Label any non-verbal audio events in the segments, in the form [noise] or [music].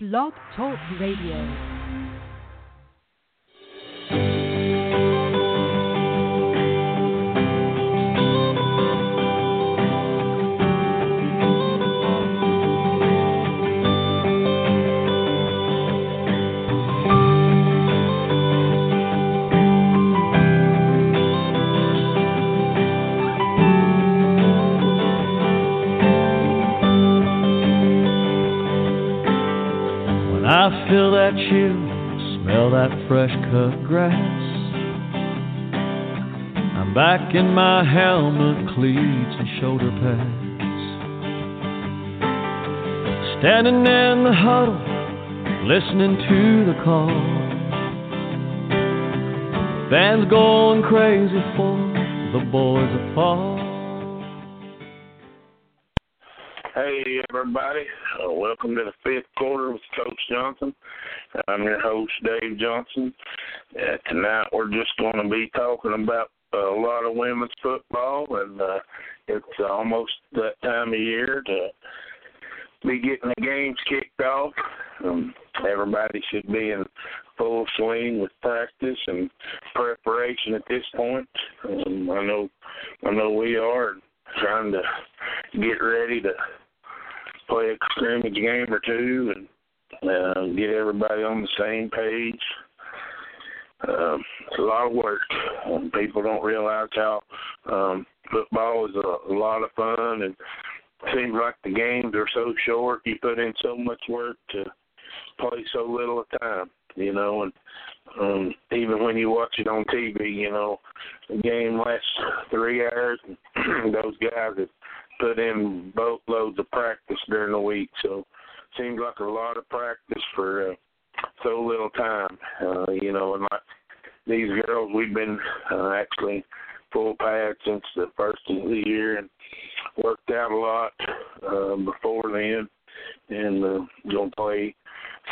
Blog Talk Radio. Fresh cut grass. I'm back in my helmet, cleats, and shoulder pads. Standing in the huddle, listening to the call. Fans going crazy for the boys that fall. Everybody. Uh, welcome to the fifth quarter with Coach Johnson. I'm your host, Dave Johnson. Uh, tonight, we're just going to be talking about a lot of women's football, and uh, it's almost that time of year to be getting the games kicked off. Um, everybody should be in full swing with practice and preparation at this point. Um, I know, I know we are trying to get ready to play a scrimmage game or two and uh, get everybody on the same page. Um, it's a lot of work. Um, people don't realize how um, football is a, a lot of fun, and it seems like the games are so short. You put in so much work to play so little at time, you know, and um, even when you watch it on TV, you know, the game lasts three hours, and [clears throat] those guys have put in boatloads of practice during the week. So seems like a lot of practice for uh, so little time. Uh, you know, and like these girls, we've been uh, actually full pad since the first of the year and worked out a lot uh, before then. And uh, gonna play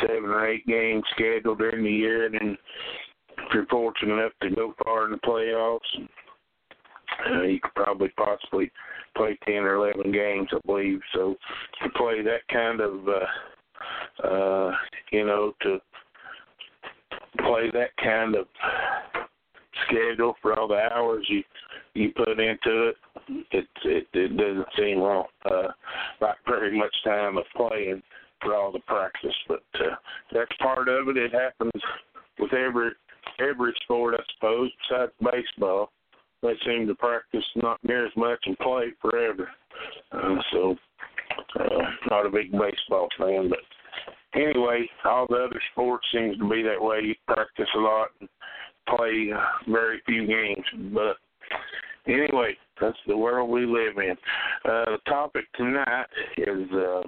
seven or eight games scheduled during the year, and then if you're fortunate enough to go far in the playoffs, uh, you could probably possibly play ten or eleven games, I believe. So to play that kind of, uh, uh, you know, to play that kind of schedule for all the hours you you put into it, it it, it doesn't seem wrong, uh, like very much time of playing for all the practice. But uh, that's part of it. It happens with every every sport, I suppose, besides baseball they seem to practice not near as much and play forever. Uh, so, uh, not a big baseball fan, but anyway, all the other sports seems to be that way. You practice a lot and play uh, very few games, but anyway, that's the world we live in. Uh, the topic tonight is uh,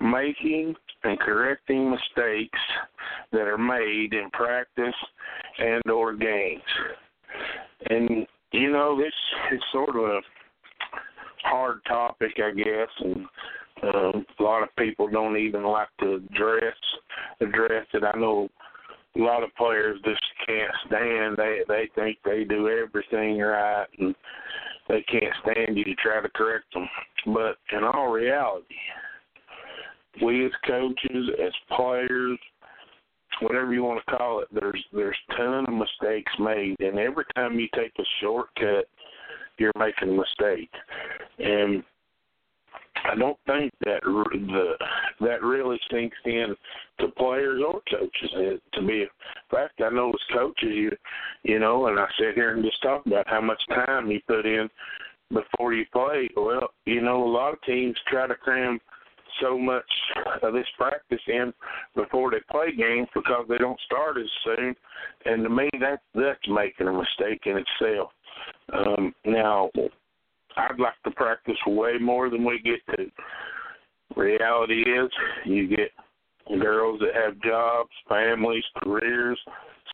making and correcting mistakes that are made in practice and or games. And you know, this is sort of a hard topic, I guess, and um, a lot of people don't even like to address address it. I know a lot of players just can't stand. They they think they do everything right, and they can't stand you to try to correct them. But in all reality, we as coaches, as players, whatever you want to call it, there's there's ton of mistakes made, and every time you take a shortcut, you're making a mistake. And I don't think that the that really sinks in to players or coaches. To be, in fact, I know as coaches, you you know, and I sit here and just talk about how much time you put in before you play. Well, you know, a lot of teams try to cram so much of this practice in before they play games because they don't start as soon. And to me, that that's making a mistake in itself. Um, now, I'd like to practice way more than we get to. Reality is, you get girls that have jobs, families, careers.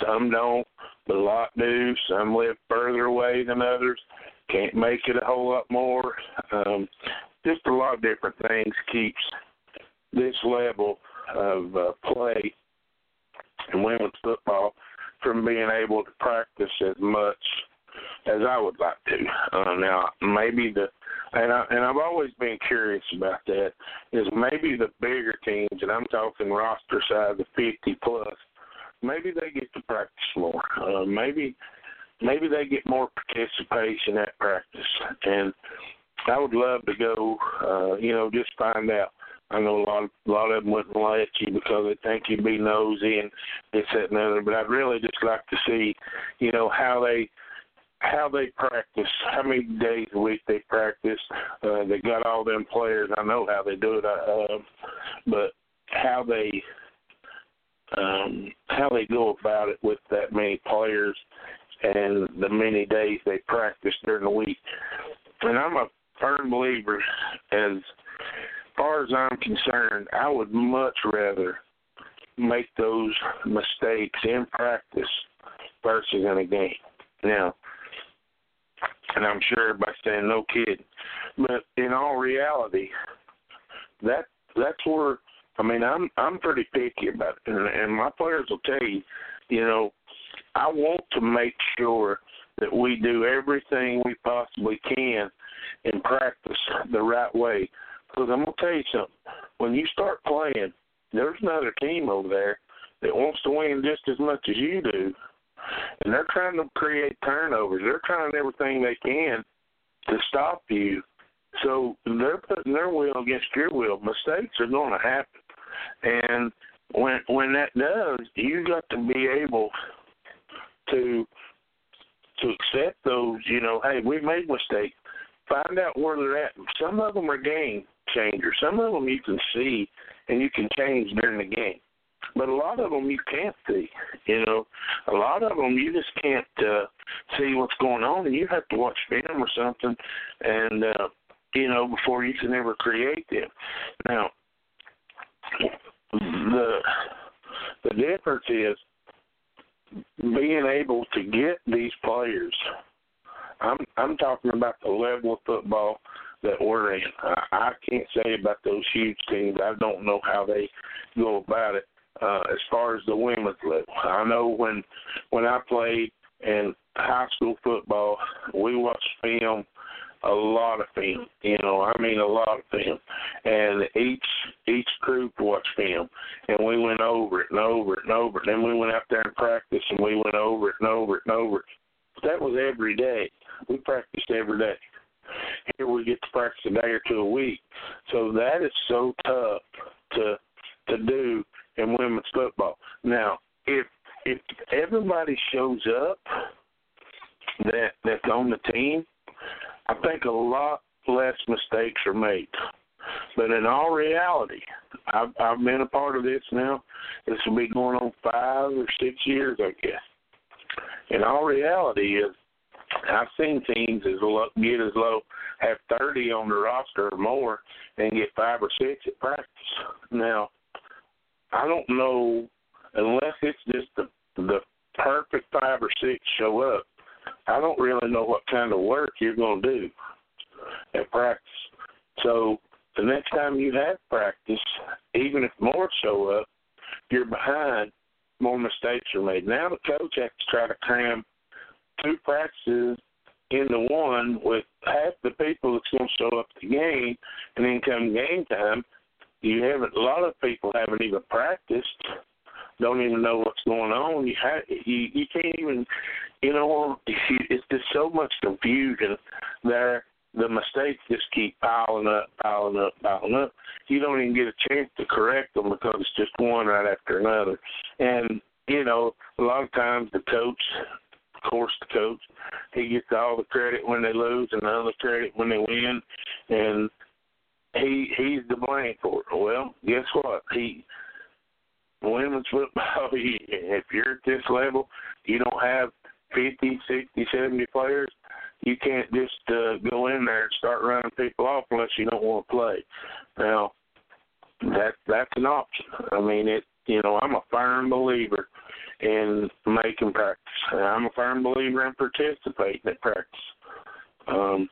Some don't, but a lot do. Some live further away than others. Can't make it a whole lot more. Um, just a lot of different things keeps this level of uh, play in women's football from being able to practice as much as I would like to. Uh, now, maybe the and I and I've always been curious about that. Is maybe the bigger teams, and I'm talking roster size of 50 plus, maybe they get to practice more. Uh, maybe maybe they get more participation at practice, and I would love to go. Uh, you know, just find out. I know a lot of a lot of them wouldn't let you because they think you'd be nosy and this that and other. But I'd really just like to see, you know, how they how they practice, how many days a week they practice. Uh, they got all them players. I know how they do it, uh, but how they um, how they go about it with that many players and the many days they practice during the week. And I'm a firm believer, as far as I'm concerned, I would much rather make those mistakes in practice versus in a game. Now, and I'm sure everybody's saying no kidding, but in all reality, that that's where I mean I'm I'm pretty picky about it, and, and my players will tell you, you know, I want to make sure that we do everything we possibly can in practice the right way. Because I'm gonna tell you something. When you start playing, there's another team over there that wants to win just as much as you do, and they're trying to create turnovers. They're trying everything they can to stop you. So they're putting their will against your will. Mistakes are going to happen, and when when that does, you got to be able to to accept those. You know, hey, we made mistakes. Find out where they're at. Some of them are game changers. Some of them you can see and you can change during the game but a lot of them you can't see. You know, a lot of them you just can't uh, see what's going on, and you have to watch film or something, and uh, you know before you can ever create them. Now, the the difference is being able to get these players. I'm I'm talking about the level of football that we're in. I, I can't say about those huge teams. I don't know how they go about it uh, as far as the women's level. I know when when I played in high school football, we watched film, a lot of film. You know, I mean a lot of film, and each each group watched film, and we went over it and over it and over it. Then we went out there and practiced, and we went over it and over it and over it. That was every day. We practiced every day. Here we get to practice a day or two a week. So that is so tough to to do in women's football. Now, if if everybody shows up that that's on the team, I think a lot less mistakes are made. But in all reality, I've I've been a part of this now. This will be going on five or six years, I guess. In all reality, is I've seen teams as low, get as low have thirty on the roster or more and get five or six at practice. Now, I don't know unless it's just the the perfect five or six show up. I don't really know what kind of work you're going to do at practice. So the next time you have practice, even if more show up, you're behind. More mistakes are made. Now the coach has to try to cram two practices into one with half the people that's going to show up at the game, and then come game time, you haven't. A lot of people haven't even practiced. Don't even know what's going on. You have. You you can't even. You know, [laughs] it's just so much confusion there. The mistakes just keep piling up, piling up, piling up. You don't even get a chance to correct them because it's just one right after another. And you know, a lot of times the coach of course, the coach. He gets all the credit when they lose and the credit when they win. And he he's the blame for it. Well, guess what? He women's football. [laughs] if you're at this level, you don't have fifty, sixty, seventy players. You can't just uh, go in there and start running people off unless you don't want to play. Now, that that's an option. I mean, it. You know, I'm a firm believer in making practice. I'm a firm believer in participating at practice. Um,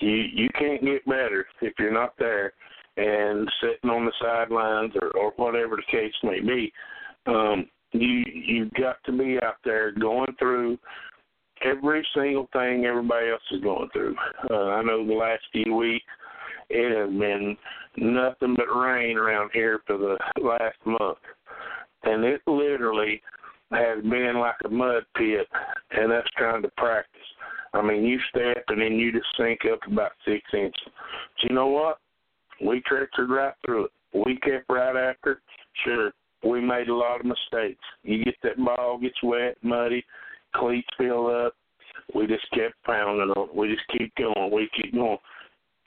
you you can't get better if you're not there and sitting on the sidelines or, or whatever the case may be. Um, you you've got to be out there going through every single thing everybody else is going through. Uh, I know the last few weeks it has been nothing but rain around here for the last month, and it literally has been like a mud pit, and that's trying to practice. I mean, you step and then you just sink up about six inches. But you know what? We tractored right through it. We kept right after. Sure, we made a lot of mistakes. You get that ball gets wet, muddy, cleats fill up. We just kept pounding on. We just keep going. We keep going.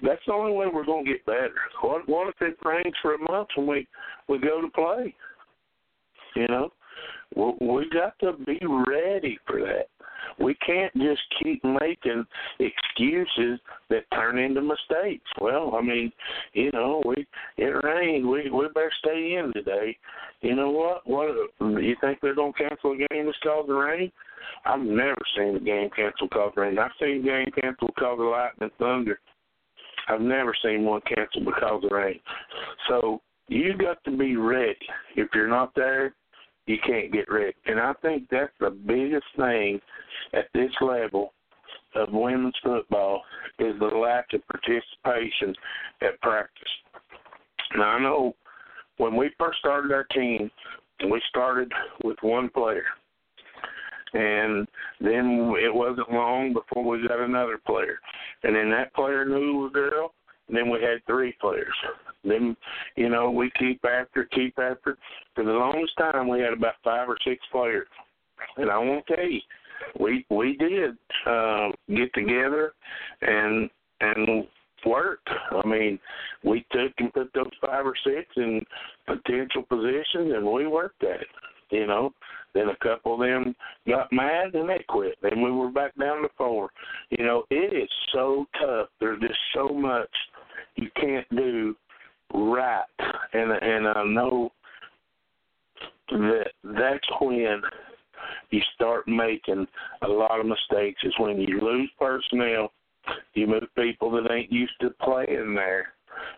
That's the only way we're going to get better. What what if it rains for a month when we we go to play? You know, we, we got to be ready for that. We can't just keep making excuses that turn into mistakes. Well, I mean, you know, we it rained. We we better stay in today. You know what? What you think they're gonna cancel a game because of the rain? I've never seen a game canceled because of rain. I've seen a game canceled because of lightning thunder. I've never seen one canceled because of rain. So you got to be ready. If you're not there, you can't get ready. And I think that's the biggest thing at this level of women's football is the lack of participation at practice. Now I know when we first started our team, we started with one player. And then it wasn't long before we got another player. And then that player knew a girl. Then we had three players. Then, you know, we keep after, keep after. For the longest time, we had about five or six players. And I won't tell you, we we did um, get together and and worked. I mean, we took and put those five or six in potential positions, and we worked at it. You know, then a couple of them got mad and they quit. Then we were back down to four. You know, it is so tough. There's just so much you can't do right, and and I know that that's when you start making a lot of mistakes. Is when you lose personnel, you move people that ain't used to playing there.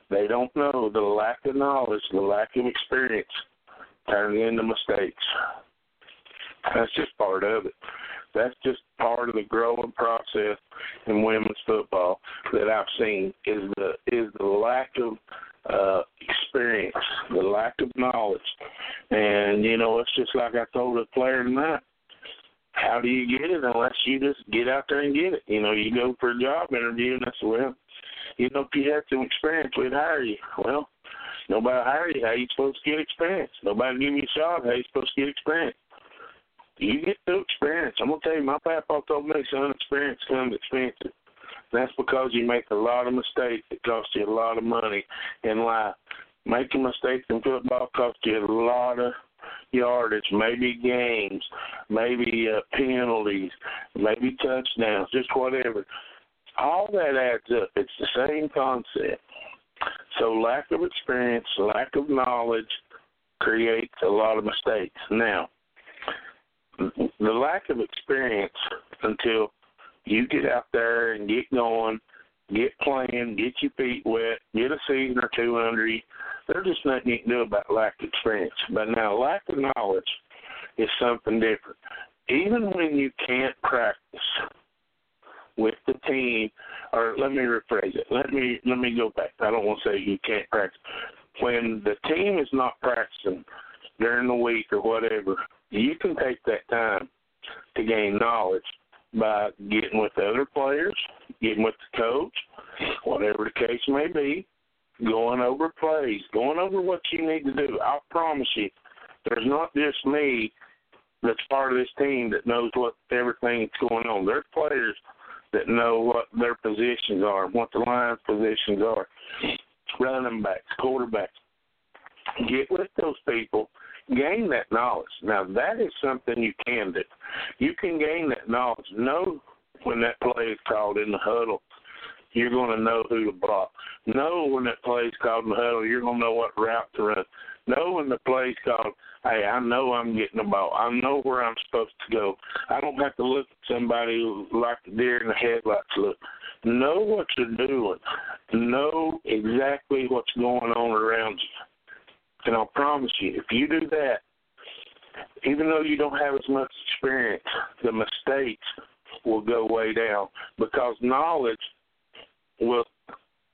They don't know the lack of knowledge, the lack of experience turning into mistakes. That's just part of it. That's just part of the growing process in women's football that I've seen is the is the lack of uh experience, the lack of knowledge. And, you know, it's just like I told a player tonight. How do you get it unless you just get out there and get it? You know, you go for a job interview and said, Well, you know, if you had some experience, we'd hire you. Well, nobody hire you. How you supposed to get experience? Nobody give you a shot. How you supposed to get experience? You get through experience. I'm gonna tell you, my papa told me, son, experience comes expensive. That's because you make a lot of mistakes that cost you a lot of money in life. Making mistakes in football costs you a lot of yardage, maybe games, maybe uh, penalties, maybe touchdowns, just whatever. All that adds up. It's the same concept. So lack of experience, lack of knowledge creates a lot of mistakes. Now, the lack of experience until you get out there and get going, get playing, get your feet wet, get a season or two under you. There's just nothing you can do about lack of experience. But now, lack of knowledge is something different. Even when you can't practice with the team, or let me rephrase it. Let me let me go back. I don't want to say you can't practice. When the team is not practicing during the week or whatever, you can take that time to gain knowledge by getting with other players, getting with the coach, whatever the case may be, going over plays, going over what you need to do. I promise you, there's not just me that's part of this team that knows what everything that's going on. There's players that know what their positions are, what the line positions are, running backs, quarterbacks. Get with those people gain that knowledge. Now that is something you can do. You can gain that knowledge. Know when that play is called in the huddle. You're going to know who to block. Know when that play is called in the huddle. You're going to know what route to run. Know when the play is called. Hey, I know I'm getting the ball. I know where I'm supposed to go. I don't have to look at somebody like the deer in the headlights look. Know what you're doing. Know exactly what's going on around you and I'll promise you, if you do that, even though you don't have as much experience, the mistakes will go way down because knowledge will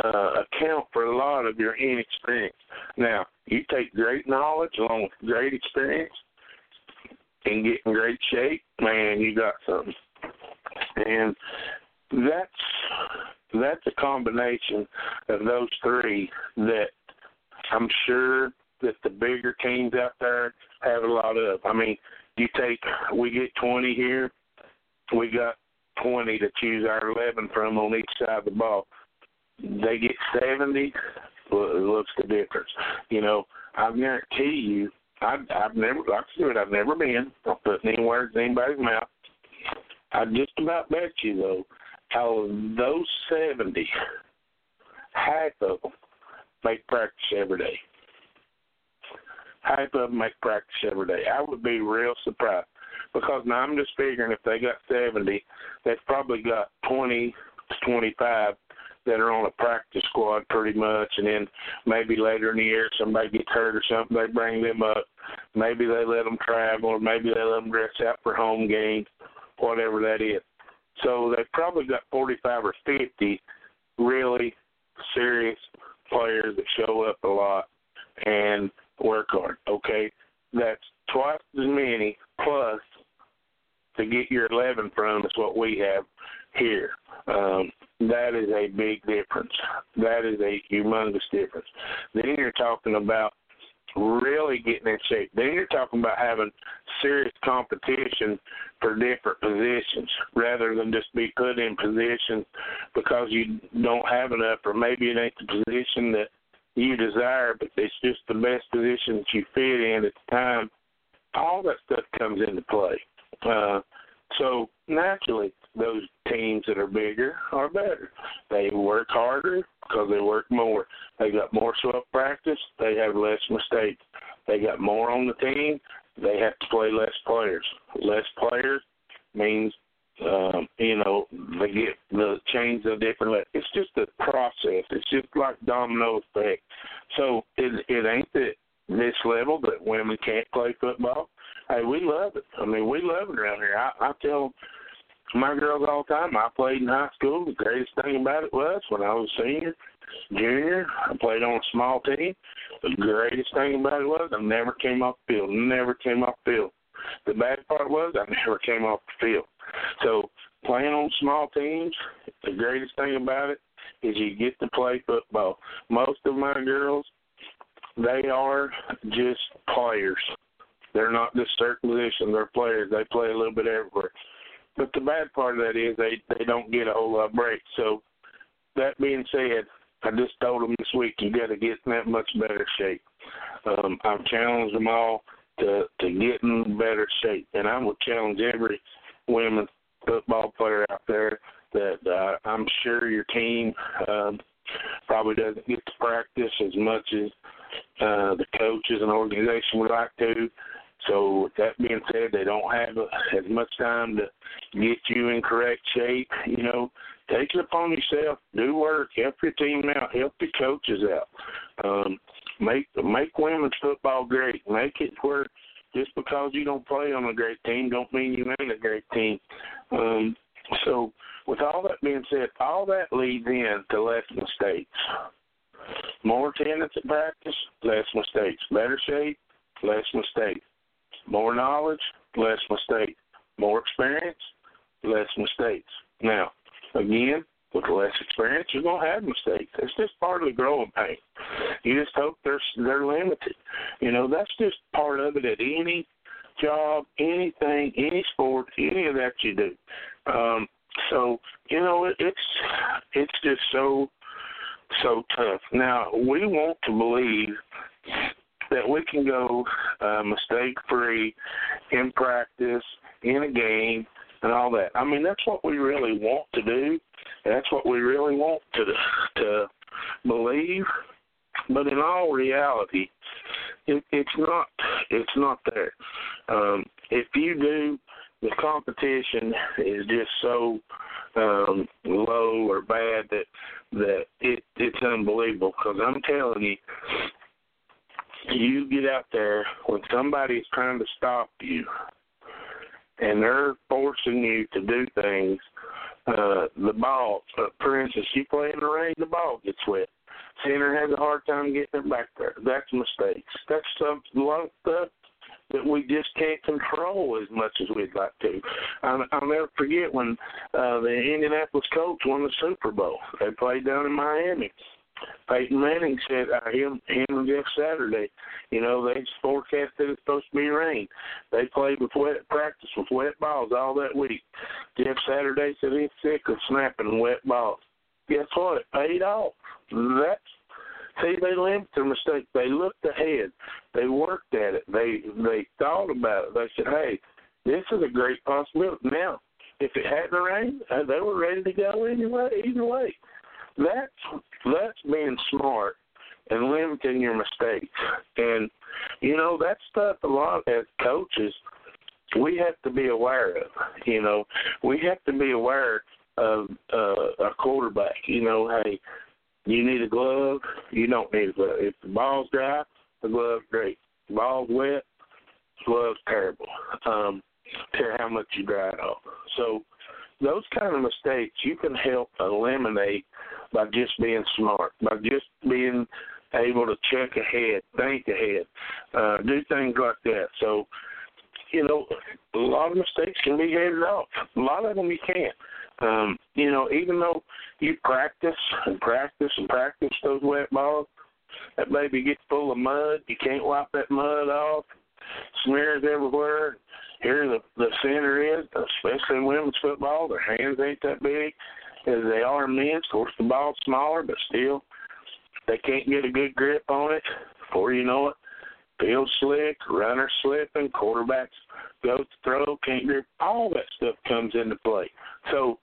uh, account for a lot of your inexperience. Now, you take great knowledge along with great experience and get in great shape, man, you got something. And that's that's a combination of those three that I'm sure that the bigger teams out there have a lot of. I mean, you take we get 20 here, we got 20 to choose our 11 from on each side of the ball. They get 70. Well, looks the difference. You know, I guarantee you, I, I've never, like I said, I've never been. I'm putting any words in anybody's mouth. I just about bet you though, of those 70, half of them make practice every day. Half of them make practice every day. I would be real surprised because now I'm just figuring if they got 70, they've probably got 20 to 25 that are on a practice squad pretty much, and then maybe later in the year somebody gets hurt or something, they bring them up. Maybe they let them travel, or maybe they let them dress out for home games, whatever that is. So they've probably got 45 or 50 really serious players that show up a lot and work hard. Okay, that's twice as many plus to get your 11 from is what we have here. Um, that is a big difference. That is a humongous difference. Then you're talking about really getting in shape. Then you're talking about having serious competition for different positions rather than just be put in positions because you don't have enough or maybe it ain't the position that you desire, but it's just the best position that you fit in at the time. All that stuff comes into play. Uh, so naturally, those teams that are bigger are better. They work harder because they work more. They got more swap practice. They have less mistakes. They got more on the team. They have to play less players. Less players means um, you know, they get the change a different. It's just a process. It's just like domino effect. So it it ain't that this level that women can't play football. Hey, we love it. I mean, we love it around here. I, I tell my girls all the time. I played in high school. The greatest thing about it was when I was senior, junior, I played on a small team. The greatest thing about it was I never came off the field. Never came off the field. The bad part was I never came off the field. So playing on small teams, the greatest thing about it is you get to play football. Most of my girls, they are just players. They're not just certain positions. They're players. They play a little bit everywhere. But the bad part of that is they they don't get a whole lot of breaks. So that being said, I just told them this week you got to get in that much better shape. Um, I've challenged them all to to get in better shape, and I would challenge every women's football player out there that uh, I'm sure your team um, probably doesn't get to practice as much as uh, the coaches and organization would like to. So with that being said, they don't have as much time to get you in correct shape. You know, take it upon yourself, do work, help your team out, help your coaches out. Um, make make women's football great. Make it where just because you don't play on a great team don't mean you ain't a great team. Um, so with all that being said, all that leads in to less mistakes. More attendance at practice, less mistakes. Better shape, less mistakes. More knowledge, less mistakes. More experience, less mistakes. Now, again, with less experience, you're gonna have mistakes. It's just part of the growing pain. You just hope they're they're limited. You know, that's just part of it at any job, anything, any sport, any of that you do. Um, so you know, it, it's it's just so so tough. Now we want to believe that we can go uh, mistake free in practice, in a game, and all that. I mean, that's what we really want to do. That's what we really want to to believe. But in all reality, it, it's not. It's not there. Um, if you do, the competition is just so um, low or bad that that it it's unbelievable. Because I'm telling you, you get out there when somebody is trying to stop you and they're forcing you to do things. Uh, the ball, uh, for instance, you play in the rain, the ball gets wet. Center has a hard time getting it back there. That's mistakes. That's some a lot of stuff that we just can't control as much as we'd like to. I'll, I'll never forget when uh, the Indianapolis Colts won the Super Bowl. They played down in Miami. Peyton Manning said uh, him, him and Jeff Saturday, you know, they forecasted it's supposed to be rain. They played with wet practice with wet balls all that week. Jeff Saturday said he's sick of snapping wet balls. Guess what? It paid off. That's See, they limit their mistake. They looked ahead. They worked at it. They they thought about it. They said, "Hey, this is a great possibility." Now, if it hadn't rained, uh, they were ready to go anyway. Either way, that's that's being smart and limiting your mistakes. And you know that stuff a lot as coaches we have to be aware of. You know, we have to be aware of uh, a quarterback. You know, hey, you need a glove. You don't need a glove. If the ball's dry, the glove's great. The ball's wet, the glove's terrible. Um, care how much you dry it off. So those kind of mistakes you can help eliminate by just being smart, by just being able to check ahead, think ahead, uh, do things like that. So, you know, a lot of mistakes can be headed off. A lot of them you can't. Um, you know, even though you practice and practice and practice those wet balls, that baby gets full of mud. You can't wipe that mud off. Smears everywhere. Here the the center is, especially in women's football, their hands ain't that big as they are in men's. Of course, the ball's smaller, but still, they can't get a good grip on it. Before you know it, field slick, runner slipping, quarterbacks go to throw, can't grip. All that stuff comes into play. So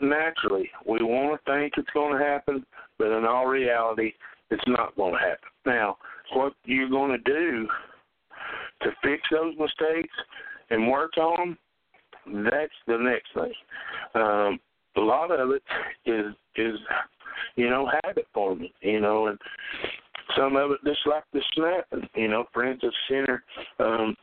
naturally, we want to think it's going to happen, but in all reality, it's not going to happen. Now, what you're going to do to fix those mistakes and work on them, that's the next thing. Um, a lot of it is is you know habit forming, you know, and some of it just like the snapping, you know. For instance, center um,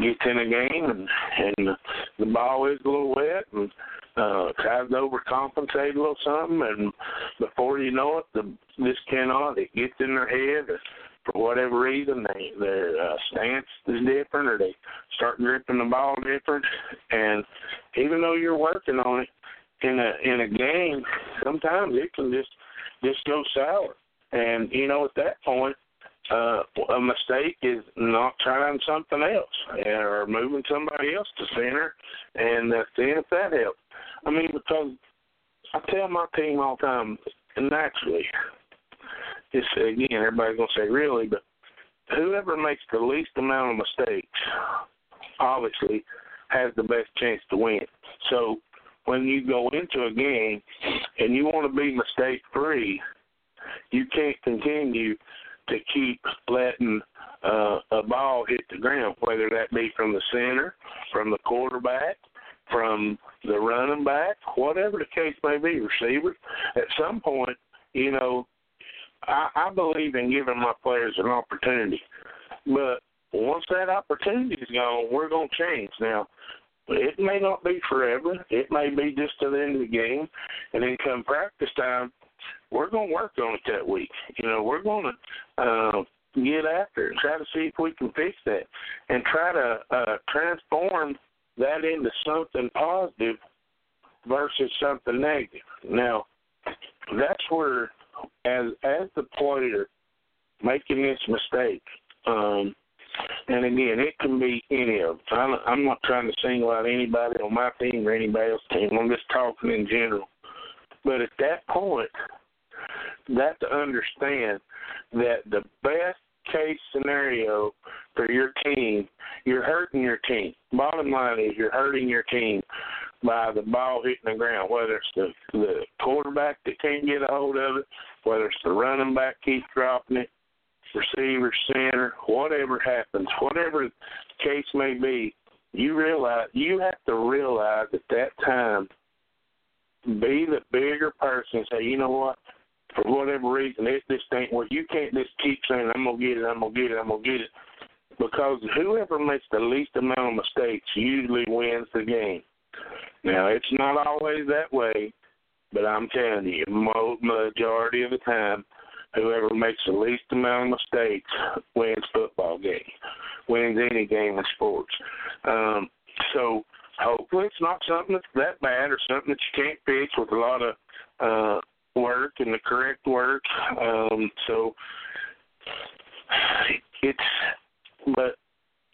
gets in a game and and the ball is a little wet and uh, tries to overcompensate a little something, and before you know it, the this cannot. It gets in their head. Or, for whatever reason, they their uh, stance is different, or they start gripping the ball different. And even though you're working on it in a in a game, sometimes it can just just go sour. And you know, at that point, uh, a mistake is not trying something else or moving somebody else to center and uh, seeing if that helps. I mean, because I tell my team all the time, naturally, it's again, everybody's gonna say really, but whoever makes the least amount of mistakes, obviously, has the best chance to win. So when you go into a game and you want to be mistake free, you can't continue to keep letting uh, a ball hit the ground, whether that be from the center, from the quarterback, from the running back, whatever the case may be, receiver. At some point, you know, I, I believe in giving my players an opportunity. But once that opportunity is gone, we're going to change. Now, it may not be forever. It may be just to the end of the game. And then come practice time, we're going to work on it that week. You know, we're going to uh, get after it try to see if we can fix that and try to uh, transform that into something positive versus something negative. Now, that's where, as as the player making this mistake, um, and again, it can be any of them. I'm not trying to single out anybody on my team or anybody else's team. I'm just talking in general. But at that point, that to understand that the best case scenario for your team, you're hurting your team. Bottom line is you're hurting your team by the ball hitting the ground, whether it's the the quarterback that can't get a hold of it, whether it's the running back keeps dropping it, receiver, center, whatever happens, whatever the case may be, you realize you have to realize at that time be the bigger person say, you know what, for whatever reason, this this ain't what you can't just keep saying, I'm gonna get it, I'm gonna get it, I'm gonna get it. because whoever makes the least amount of mistakes usually wins the game. Now, it's not always that way, but I'm telling you, majority of the time, whoever makes the least amount of mistakes wins football game, wins any game in sports. Um, so hopefully it's not something that's that bad or something that you can't fix with a lot of uh, work and the correct work. Um, so it's, but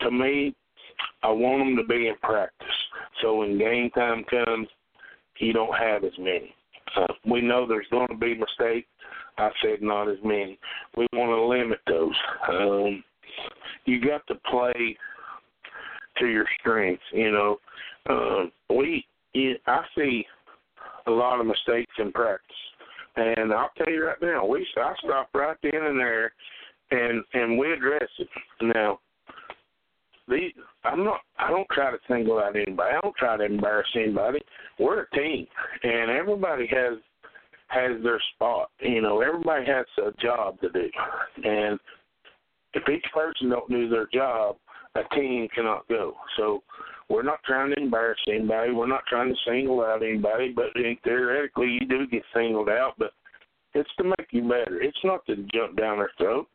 to me, I want them to be in practice. So when game time comes, you don't have as many. Uh, we know there's going to be mistakes. I said not as many. We want to limit those. Um, you got to play to your strengths. You know, um, we. I see a lot of mistakes in practice, and I'll tell you right now, we I stop right then and there, and and we address it. Now, these I'm not I don't try to single out anybody. I don't try to embarrass anybody. We're a team and everybody has has their spot. You know, everybody has a job to do. And if each person don't do their job, a team cannot go. So we're not trying to embarrass anybody. We're not trying to single out anybody, but theoretically you do get singled out, but it's to make you better. It's not to jump down their throat.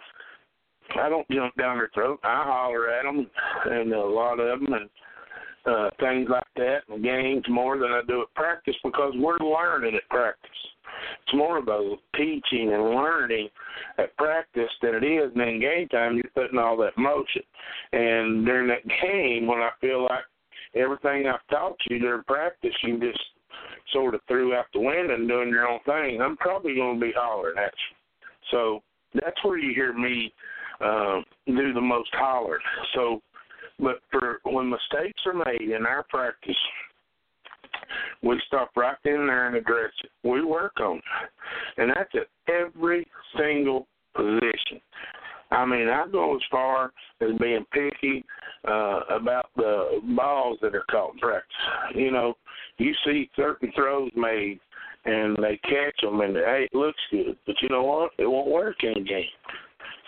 I don't jump down their throat. I holler at them, and a lot of them, and uh, things like that, and games more than I do at practice because we're learning at practice. It's more of a teaching and learning at practice than it is. And in game time, you're putting all that motion. And during that game, when I feel like everything I've taught you during practice, you just sort of threw out the window and doing your own thing, I'm probably going to be hollering at you. So that's where you hear me um, do the most hollering. So, but for when mistakes are made in our practice, we stop right in there and address it. We work on it, and that's at every single position. I mean, I go as far as being picky uh, about the balls that are caught in practice. You know, you see certain throws made, and they catch them, and hey, it looks good, but you know what? It won't work in a game.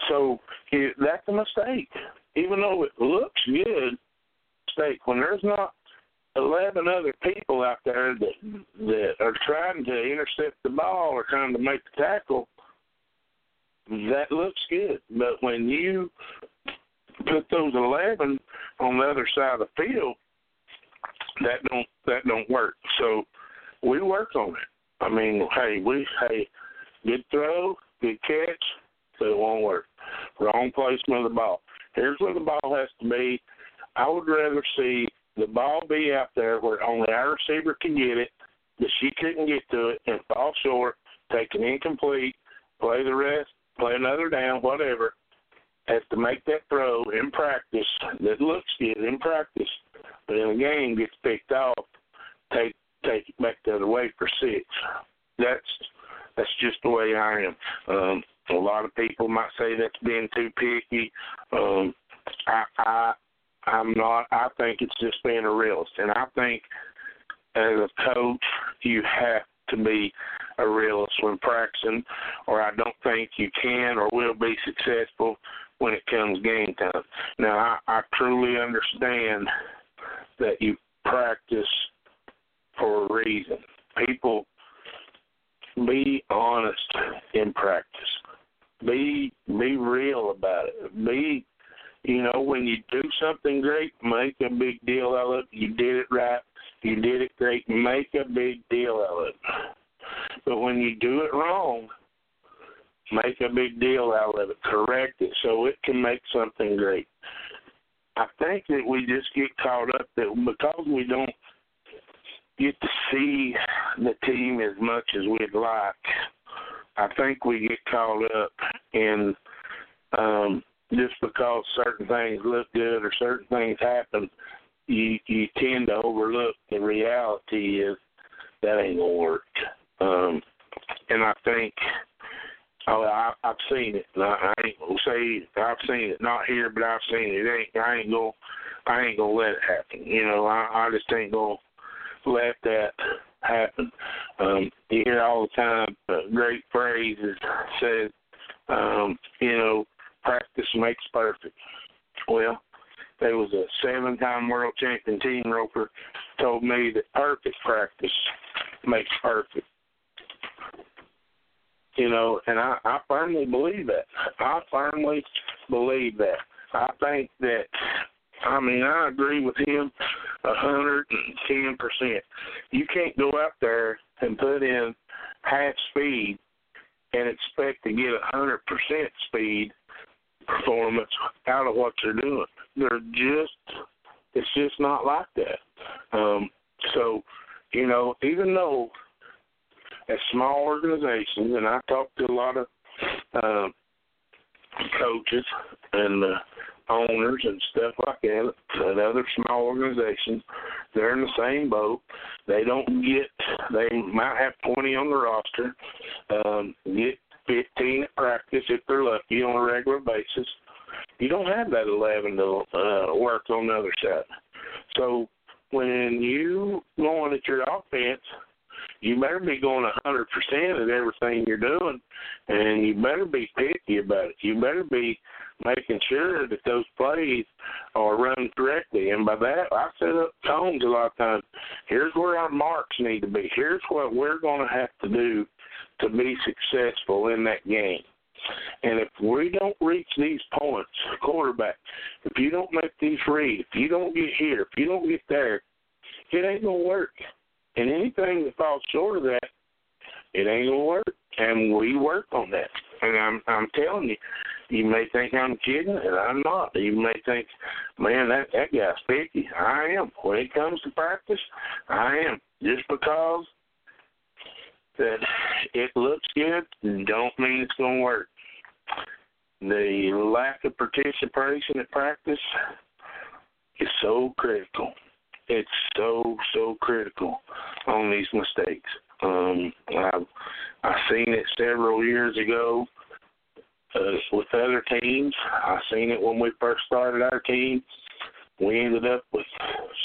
So it, that's a mistake. Even though it looks good, mistake. When there's not eleven other people out there that that are trying to intercept the ball or trying to make the tackle, that looks good. But when you put those eleven on the other side of the field, that don't that don't work. So we work on it. I mean, hey, we hey, good throw, good catch, but it won't work. Wrong placement of the ball. Here's where the ball has to be. I would rather see the ball be out there where only our receiver can get it, that she couldn't get to it, and fall short, take an incomplete, play the rest, play another down, whatever, as to make that throw in practice that looks good in practice, but in the game gets picked off, take take it back the other way for six. That's that's just the way I am. Um, a lot of people might say that's being too picky. Um, I, I I'm not. I think it's just being a realist, and I think as a coach, you have to be a realist when practicing, or I don't think you can or will be successful when it comes game time. Now, I, I truly understand that you practice for a reason. People, be honest in practice. Be be real about it. Be you know, when you do something great, make a big deal of it. You did it right. You did it great. Make a big deal of it. But when you do it wrong, make a big deal out of it. Correct it so it can make something great. I think that we just get caught up that because we don't get to see the team as much as we'd like. I think we get caught up in um just because certain things look good or certain things happen, you you tend to overlook the reality is that ain't gonna work. Um, and I think oh I I've seen it. I, I ain't gonna say I've seen it, not here, but I've seen it. it ain't I ain't gonna I ain't gonna let it happen. You know, I, I just ain't gonna let that happen. Um, you hear all the time uh, great phrases said, um, you know, practice makes perfect. Well, there was a seven-time world champion team roper told me that perfect practice makes perfect. You know, and I, I firmly believe that. I firmly believe that. I think that I mean, I agree with him a hundred and ten percent. You can't go out there and put in half speed and expect to get a hundred percent speed performance out of what they're doing. They're just it's just not like that. Um, so, you know, even though as small organizations, and I talk to a lot of uh, coaches and uh, owners and stuff like that at other small organizations. They're in the same boat. They don't get. They might have 20 on the roster. Um, get 15 at practice if they're lucky on a regular basis. You don't have that 11 to uh, work on the other side. So when you going at your offense, you better be going a hundred percent at everything you're doing, and you better be picky about it. You better be making sure that those plays are run correctly. And by that, I set up tones a lot of times. Here's where our marks need to be. Here's what we're going to have to do to be successful in that game. And if we don't reach these points, quarterback, if you don't make these reads, if you don't get here, if you don't get there, it ain't gonna work. And anything that falls short of that, it ain't gonna work. And we work on that. And I'm I'm telling you, you may think I'm kidding, and I'm not. You may think, man, that that guy's picky. I am. When it comes to practice, I am. Just because that it looks good don't mean it's going to work. The lack of participation at practice is so critical. It's so so critical on these mistakes. Um, I've I've seen it several years ago uh, with other teams. I seen it when we first started our team. We ended up with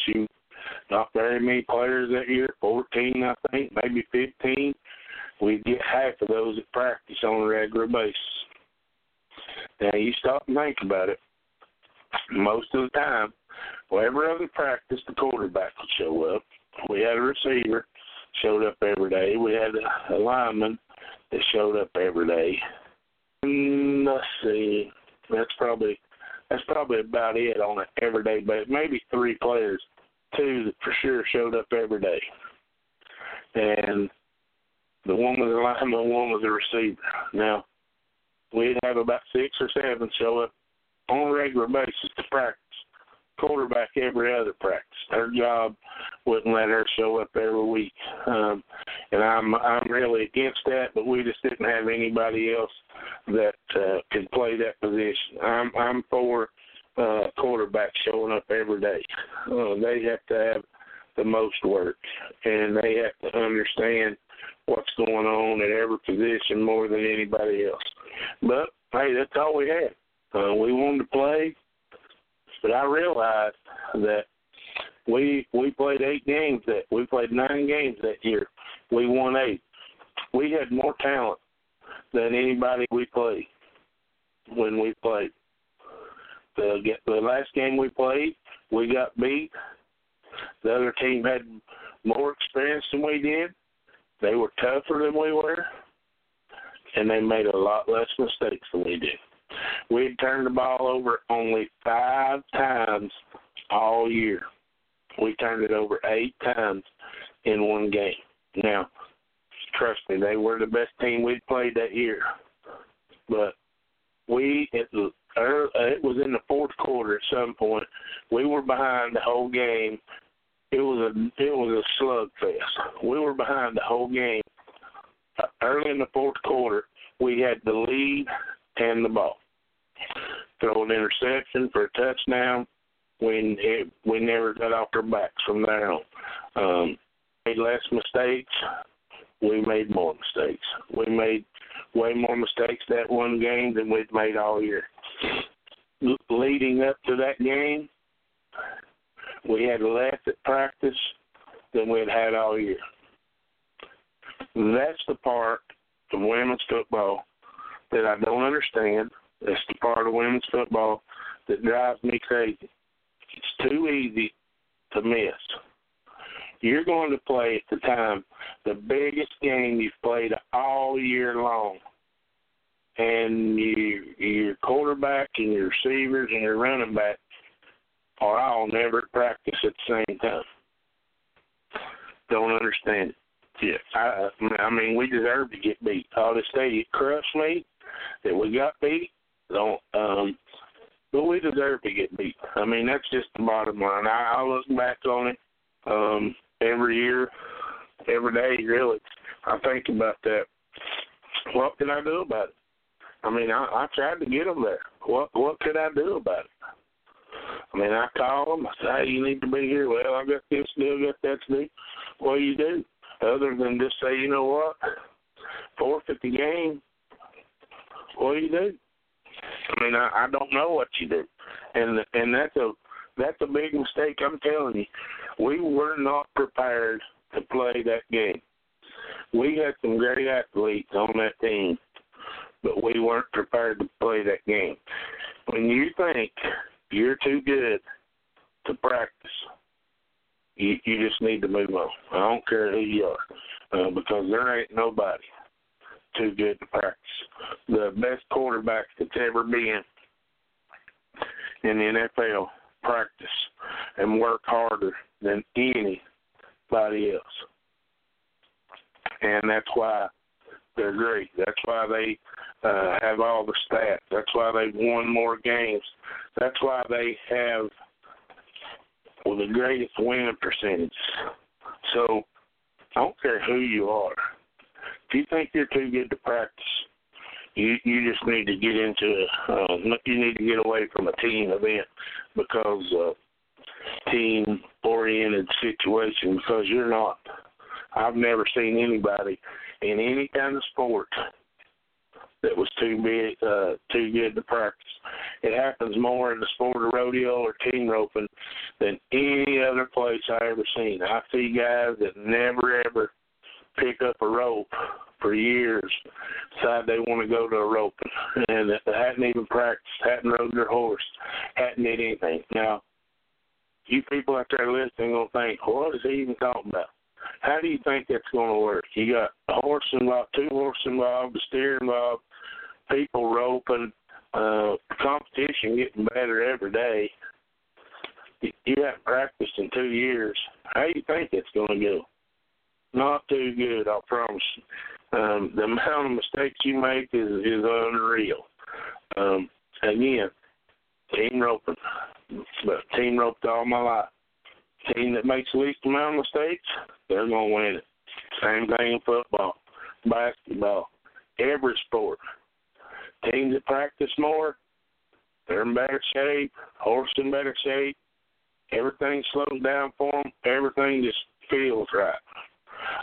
shoot not very many players that year, fourteen I think, maybe fifteen. We get half of those at practice on a regular basis. Now you stop and think about it. Most of the time, wherever other practice, the quarterback would show up. We had a receiver showed up every day. We had a lineman that showed up every day. Mm, let's see. That's probably that's probably about it on an everyday basis. Maybe three players, two that for sure showed up every day, and the one was a lineman, one was a receiver. Now we'd have about six or seven show up on a regular basis to practice quarterback every other practice. Her job wouldn't let her show up every week, um, and I'm I'm really against that. But we just didn't have anybody else that uh, could play that position. I'm I'm for uh, quarterback showing up every day. Uh, they have to have the most work, and they have to understand what's going on at every position more than anybody else. But hey, that's all we had. Uh, we wanted to play but I realized that we we played eight games that we played nine games that year. We won eight. We had more talent than anybody we played when we played. The the last game we played, we got beat. The other team had more experience than we did. They were tougher than we were, and they made a lot less mistakes than we did. We turned the ball over only five times all year. We turned it over eight times in one game. Now, trust me, they were the best team we'd played that year. But we it, Er, uh, it was in the fourth quarter at some point. We were behind the whole game. It was a it was a slugfest. We were behind the whole game. Uh, early in the fourth quarter, we had the lead and the ball throw an interception for a touchdown. We it, we never got off our backs from there on. Um, made less mistakes. We made more mistakes. We made way more mistakes that one game than we'd made all year. Leading up to that game, we had less at practice than we'd had all year. That's the part of women's football that I don't understand. That's the part of women's football that drives me crazy. It's too easy to miss. You're going to play at the time the biggest game you've played all year long. And you, your quarterback and your receivers and your running back are all never at practice at the same time. Don't understand it. Yeah, I, I mean, we deserve to get beat. All this day, it crushed me that we got beat. Don't, um, but we deserve to get beat. I mean, that's just the bottom line. I, I look back on it um, every year, every day. Really, I think about that. What can I do about it? I mean, I, I tried to get them there. What what could I do about it? I mean, I call them. I say, hey, you need to be here. Well, I got this to do, I got that to do. What do you do? Other than just say, you know what, forfeit the game. What do you do? I mean, I, I don't know what you do, and and that's a that's a big mistake. I'm telling you, we were not prepared to play that game. We had some great athletes on that team, but we weren't prepared to play that game. When you think you're too good to practice, you you just need to move on. I don't care who you are, uh, because there ain't nobody too good to practice. The best quarterback that's ever been in the NFL practice and work harder than anybody else. And that's why they're great. That's why they uh, have all the stats. That's why they've won more games. That's why they have well, the greatest winning percentage. So I don't care who you are. If you think you're too good to practice, you you just need to get into uh, you need to get away from a team event because uh, team oriented situation because you're not. I've never seen anybody in any kind of sport that was too big, uh, too good to practice. It happens more in the sport of rodeo or team roping than any other place I ever seen. I see guys that never ever pick up a rope for years, decide they want to go to a roping, and they hadn't even practiced, hadn't rode their horse, hadn't did anything. Now, you people out there listening gonna think, what is he even talking about? How do you think that's to work? You got a horse involved, two horses involved, a steer involved, people roping, uh, competition getting better every day. You haven't practiced in two years. How do you think it's to go? Not too good, I promise. Um, the amount of mistakes you make is is unreal. Um, again, team roping, but team roped all my life. Team that makes the least amount of mistakes, they're gonna win it. Same thing in football, basketball, every sport. Teams that practice more, they're in better shape. Horse in better shape. Everything slows down for them. Everything just feels right.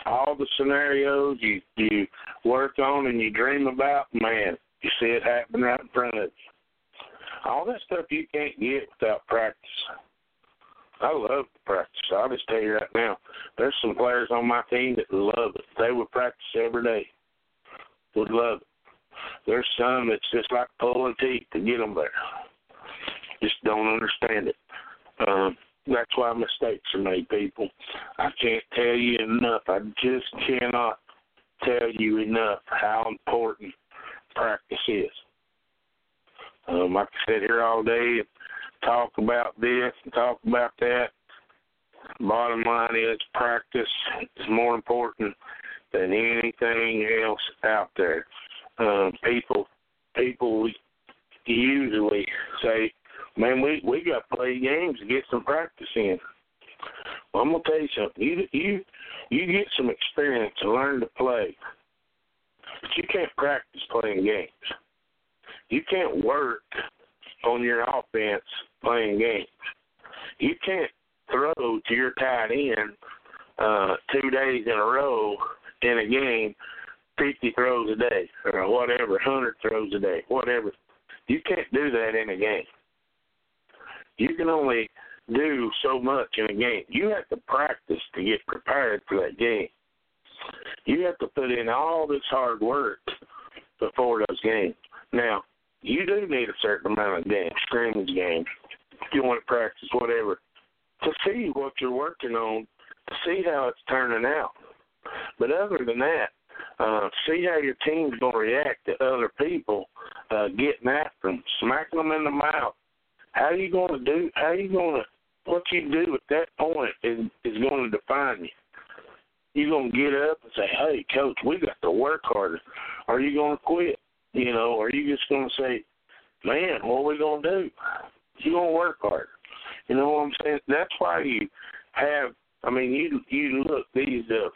All the scenarios you you work on and you dream about, man, you see it happen right in front of you. All that stuff you can't get without practice. I love to practice. I'll just tell you right now, there's some players on my team that love it. They would practice every day. Would love it. There's some that's just like pulling teeth to get them there. Just don't understand it. Um, that's why mistakes are made, people. I can't tell you enough. I just cannot tell you enough how important practice is. Um, I could sit here all day and talk about this and talk about that. Bottom line is practice is more important than anything else out there. Um, people people usually say, "Man, we we got to play games to get some practice in." Well, I'm gonna tell you something. You you you get some experience to learn to play, but you can't practice playing games. You can't work on your offense playing games. You can't throw to your tight end uh, two days in a row in a game, 50 throws a day or whatever, 100 throws a day, whatever. You can't do that in a game. You can only do so much in a game. You have to practice to get prepared for that game. You have to put in all this hard work before those games. Now, you do need a certain amount of games, scrimmage games, you want to practice, whatever, to see what you're working on, to see how it's turning out. But other than that, uh, see how your team's going to react to other people uh, getting after them, smacking them in the mouth. How are you to do? How are you to? What you do at that point is is going to define you. You're going to get up and say, "Hey, coach, we got to work harder." Are you to quit? You know, are you just to say, "Man, what are we to do?" You're going to work harder. You know what I'm saying? That's why you have. I mean, you you look these uh,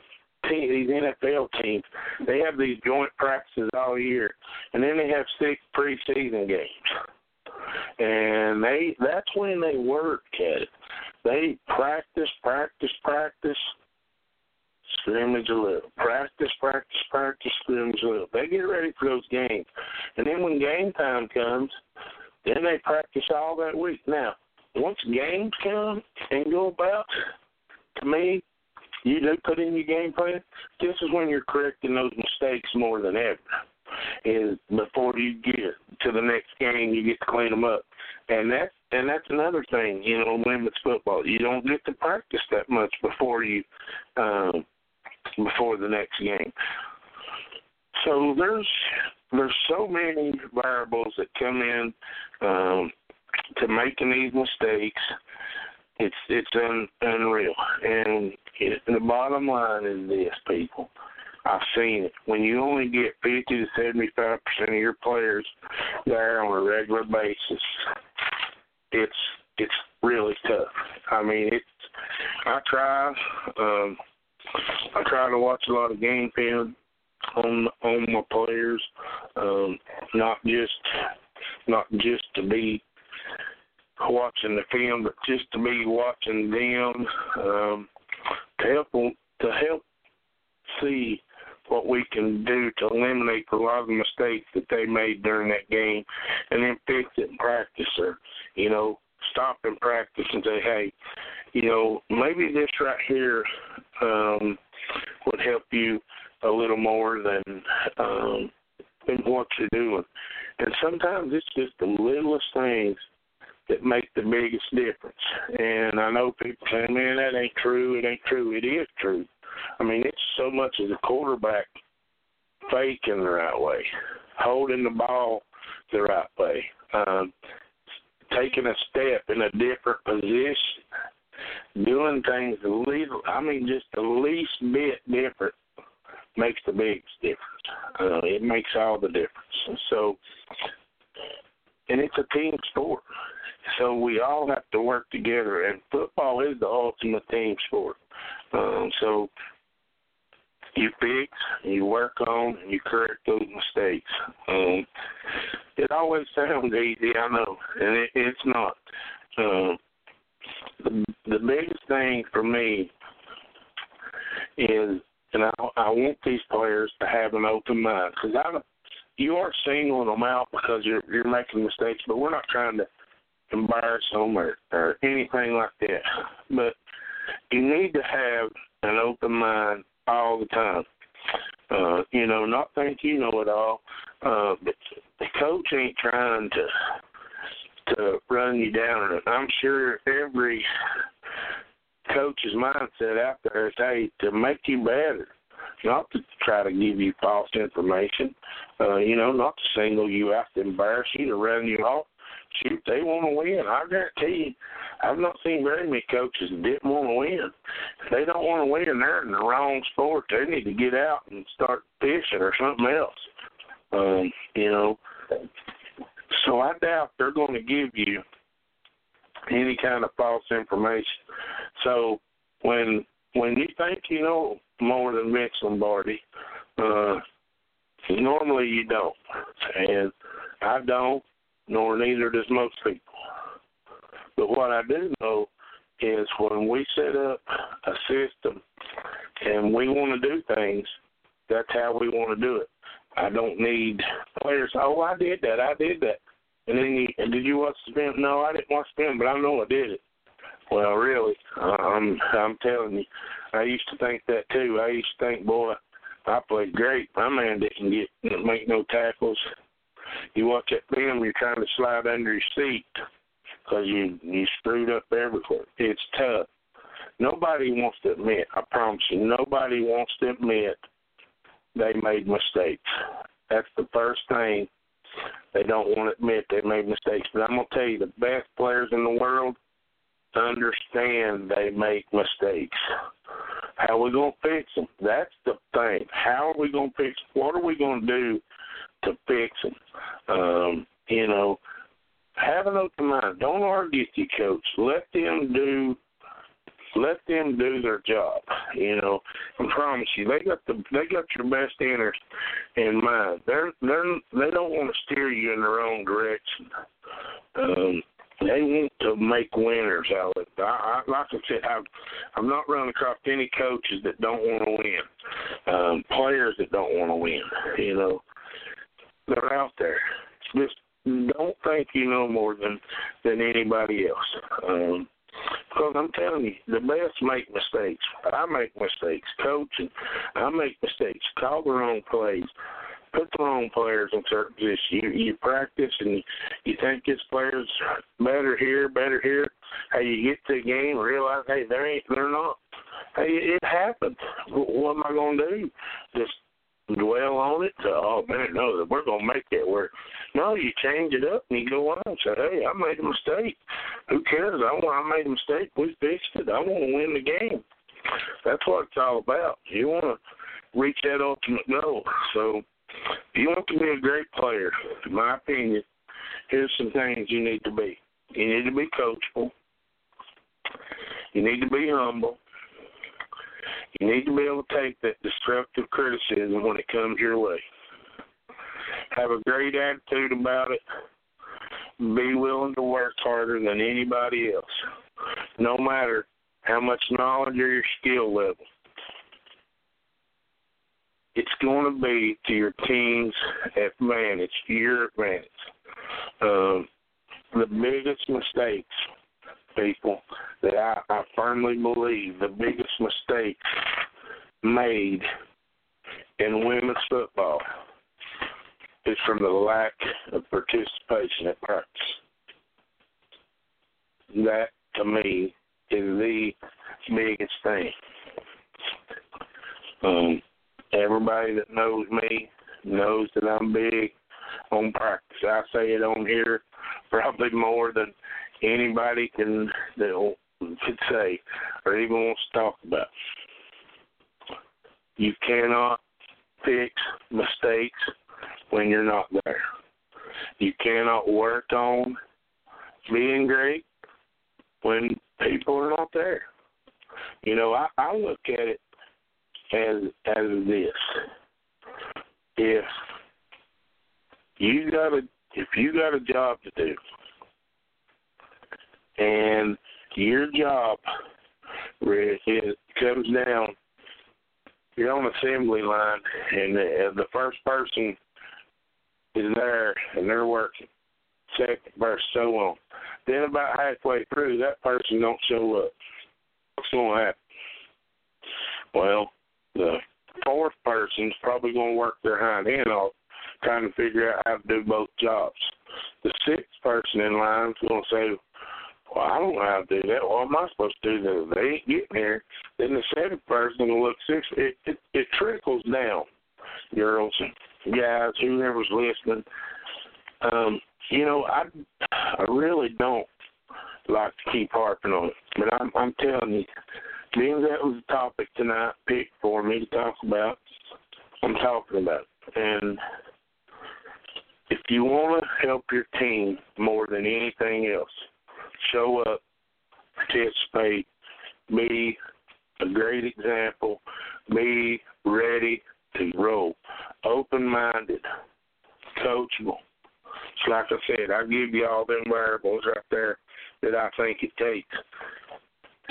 team, these NFL teams, they have these joint practices all year, and then they have six preseason games, and they that's when they work at it. They practice, practice, practice, scrimmage a little, practice, practice, practice, scrimmage a little. They get ready for those games, and then when game time comes, then they practice all that week. Now, once games come and go about, to me, you do put in your game plan. This is when you're correcting those mistakes more than ever. Is before you get to the next game, you get to clean them up, and that's and that's another thing. You know, women's football, you don't get to practice that much before you um, before the next game. So there's there's so many variables that come in um, to making these mistakes. It's it's un, unreal, and the bottom line is this, people. I've seen it. When you only get 50 to 75 percent of your players there on a regular basis, it's it's really tough. I mean, it's. I try. Um, I try to watch a lot of game film on on my players, um, not just not just to be watching the film, but just to be watching them um, to help them, to help see what we can do to eliminate a lot of the mistakes that they made during that game, and then fix it in practice, or you know, stop in practice and say, hey, you know, maybe this right here um, would help you a little more than um, than what you're doing. And sometimes it's just the littlest things that make the biggest difference. And I know people say, man, that ain't true. It ain't true. It is true. I mean, it's so much as a quarterback faking the right way, holding the ball the right way, um, taking a step in a different position, doing things the little, I mean, just the least bit different makes the biggest difference. Uh, it makes all the difference. So, and it's a team sport. So we all have to work together, and football is the ultimate team sport. Um, so you fix, you work on, and you correct those mistakes. Um, it always sounds easy, I know, and it, it's not. Um, the, the biggest thing for me is, and I, I want these players to have an open mind because I, you are singling them out because you're you're making mistakes, but we're not trying to embarrass them or, or anything like that. But you need to have an open mind all the time. Uh, you know, not think you know it all. Uh, but the coach ain't trying to to run you down. I'm sure every coach's mindset out there is, hey, to make you better, not to try to give you false information. Uh, you know, not to single you out to embarrass you, to run you off shoot, they want to win. I guarantee you, I've not seen very many coaches that didn't want to win. If they don't want to win, they're in the wrong sport. They need to get out and start fishing or something else. Um, you know, so I doubt they're going to give you any kind of false information. So when when you think you know more than Vince Lombardi, uh, normally you don't, and I don't nor neither does most people. But what I do know is when we set up a system and we want to do things, that's how we want to do it. I don't need players. Oh, I did that. I did that. And then you, and did you watch the film? No, I didn't watch the film, but I know I did it. Well, really, I'm I'm telling you, I used to think that too. I used to think, boy, I played great. My man didn't get make no tackles You watch that film, you're trying to slide under your seat because you you screwed up everywhere. It's tough. Nobody wants to admit. I promise you, nobody wants to admit they made mistakes. That's the first thing they don't want to admit they made mistakes. But I'm gonna tell you, the best players in the world understand they make mistakes. How are we gonna fix them? That's the thing. How are we gonna fix? What are we gonna do to fix them? Um, you know, have an open mind. Don't argue with your coach. Let them do let them do their job. You know, I promise you, they got the they got your best interest in mind. They're they're they don't want to steer you in their own direction. Um, they want to make winners out of it. I, I, like I said, I've, I'm not running across any coaches that don't want to win, um, players that don't want to win. You know, they're out there. Just don't think you know more than than anybody else. Um, because I'm telling you, the best make mistakes. I make mistakes. Coaching, I make mistakes. Call the wrong plays. Put the wrong players in certain positions. You, you practice and you think this player's better here, better here. Hey, you get to the game, realize, hey, they ain't, they're not. Hey, it happened. What am I going to do? Just dwell on it. To, oh man, no, we're gonna make that work. No, you change it up and you go on and say, hey, I made a mistake. Who cares? I want. I made a mistake. We fixed it. I want to win the game. That's what it's all about. You want to reach that ultimate goal. So, if you want to be a great player, in my opinion, here's some things you need to be. You need to be coachable. You need to be humble. You need to be able to take that destructive criticism when it comes your way. Have a great attitude about it. Be willing to work harder than anybody else, no matter how much knowledge or your skill level. It's going to be to your team's advantage, your advantage. Um, the biggest mistakes people that I, I firmly believe the biggest mistake made in women's football is from the lack of participation at practice. That to me is the biggest thing. Um, everybody that knows me knows that I'm big on practice. I say it on here probably more than anybody can that could say or even wants to talk about. You cannot fix mistakes when you're not there. You cannot work on being great when people are not there. You know, I, I look at it as as this. If you got a if you got a job to do and your job Rick, it comes down you're on assembly line and the, the first person is there and they're working. Second verse so on. Then about halfway through that person don't show up. What's going to happen? Well the fourth person's probably going to work their hind end off trying to figure out how to do both jobs. The sixth person in line is going to say well, I don't know how to do that. What am I supposed to do? They ain't getting there. Then the seventh person will look six. It, it it trickles down, girls guys, whoever's listening. Um, you know, I I really don't like to keep harping on it, but I'm I'm telling you, being that was the topic tonight picked for me to talk about, I'm talking about it. And if you want to help your team more than anything else, show up, participate, be a great example, be ready to roll, open minded, coachable. So like I said, I give you all them variables right there that I think it takes.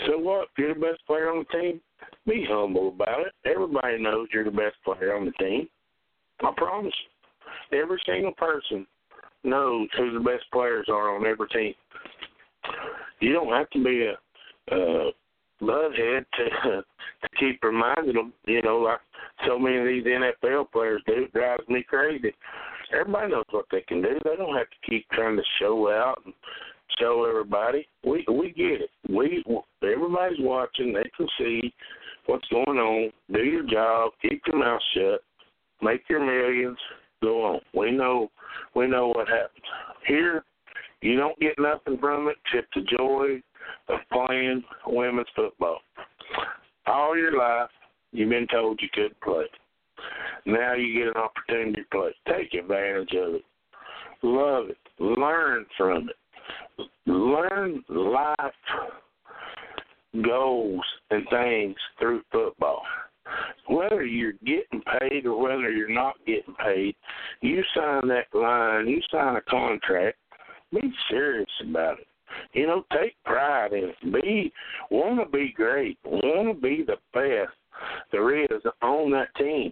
So what? If you're the best player on the team, be humble about it. Everybody knows you're the best player on the team. I promise. Every single person knows who the best players are on every team you don't have to be a uh, bloodhead to [laughs] to keep reminding them. You know, like so many of these NFL players do, it drives me crazy. Everybody knows what they can do. They don't have to keep trying to show out and show everybody. We we get it. We everybody's watching. They can see what's going on. Do your job. Keep your mouth shut. Make your millions. Go on. We know we know what happens here. You don't get nothing from it except the joy of playing women's football. All your life, you've been told you couldn't play. Now you get an opportunity to play. Take advantage of it. Love it. Learn from it. Learn life goals and things through football. Whether you're getting paid or whether you're not getting paid, you sign that line, you sign a contract, be serious about it. You know, take pride in it. Be want to be great. Want to be the best there is on that team.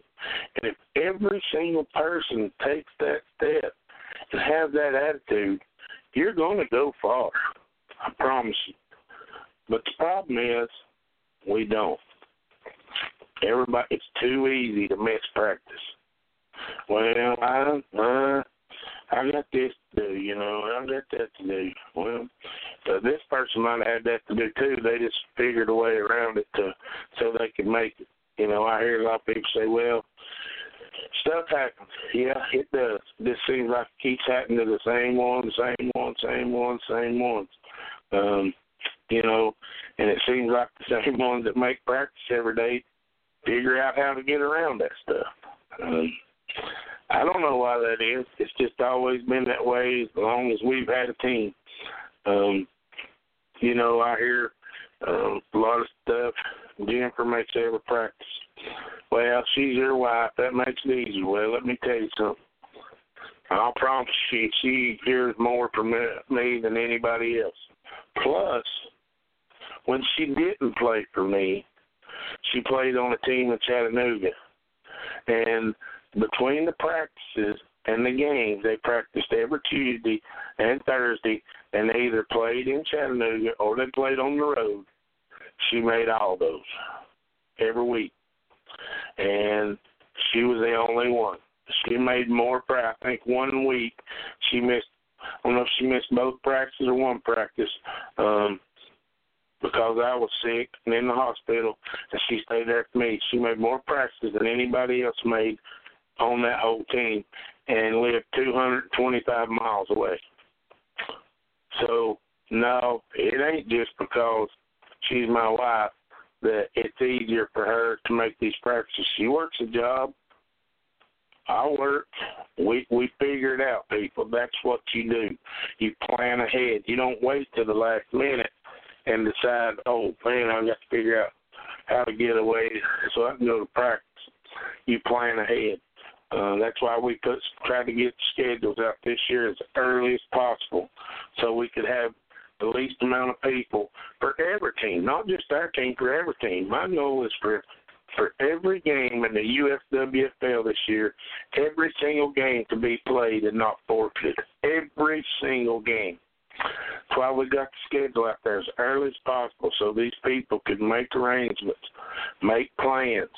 And if every single person takes that step and have that attitude, you're going to go far. I promise you. But the problem is, we don't. Everybody, it's too easy to miss practice. Well, I, uh, I got this do, you know, I got that to do. Well, uh, this person might have had that to do too. They just figured a way around it to so they could make it. You know, I hear a lot of people say, "Well, stuff happens." Yeah, it does. This seems like it keeps happening to the same one, same one, same one, same ones. Um, you know, and it seems like the [laughs] same ones that make practice every day figure out how to get around that stuff. Um, I don't know why that is. It's just always been that way as long as we've had a team. Um, you know, I hear um, a lot of stuff. Jennifer makes every practice. Well, she's your wife. That makes it easy. Well, let me tell you something. I'll promise you, she hears more from me than anybody else. Plus, when she didn't play for me, she played on a team in Chattanooga. And between the practices and the games, they practiced every Tuesday and Thursday, and they either played in Chattanooga or they played on the road. She made all those every week, and she was the only one. She made more. I think one week she missed. I don't know if she missed both practices or one practice. Um, because I was sick and in the hospital, and she stayed there for me. She made more practices than anybody else made on that whole team and lived 225 miles away. So, no, it ain't just because she's my wife that it's easier for her to make these practices. She works a job. I work. We we figure it out, people. That's what you do. You plan ahead. You don't wait till the last minute and decide, oh man, I got to figure out how to get away so I can go to practice. You plan ahead. Uh, that's why we put try to get schedules out this year as early as possible, so we could have the least amount of people for every team, not just our team, for every team. My goal is for for every game in the USWFL this year, every single game to be played and not forfeited. Every single game. That's why we got the schedule out there as early as possible so these people could make arrangements, make plans.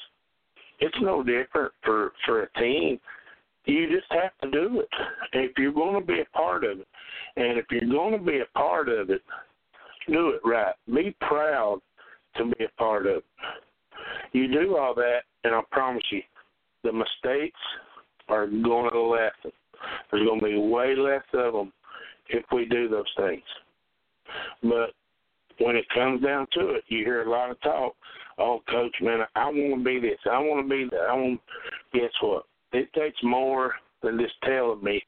It's no different for for a team. You just have to do it. If you're going to be a part of it, and if you're going to be a part of it, do it right. Be proud to be a part of it. You do all that, and I promise you, the mistakes are going to lessen. There's going to be way less of them if we do those things. But when it comes down to it, you hear a lot of talk. Oh, coach, man, I want to be this. I want to be that. I want. Guess what? It takes more than just telling me.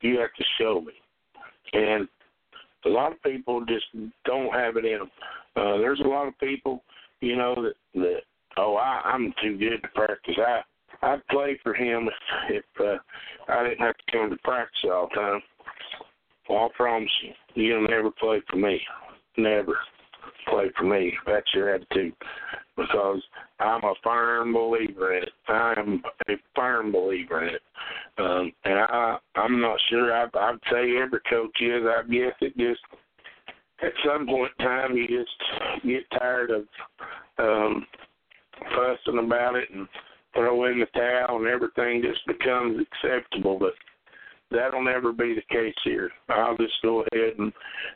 You have to show me. And a lot of people just don't have it in them. Uh, there's a lot of people, you know, that that oh, I, I'm too good to practice. I I'd play for him if [laughs] if uh, I didn't have to come to practice all the time. Well, I promise you, you'll never play for me. Never play for me. That's your attitude. Because I'm a firm believer in it. I'm a firm believer in it. Um, and I, I'm not sure. I, I'd say every coach is. I guess it just at some point in time you just get tired of um, fussing about it and throw in the towel and everything just becomes acceptable. But that'll never be the case here. I'll just go ahead and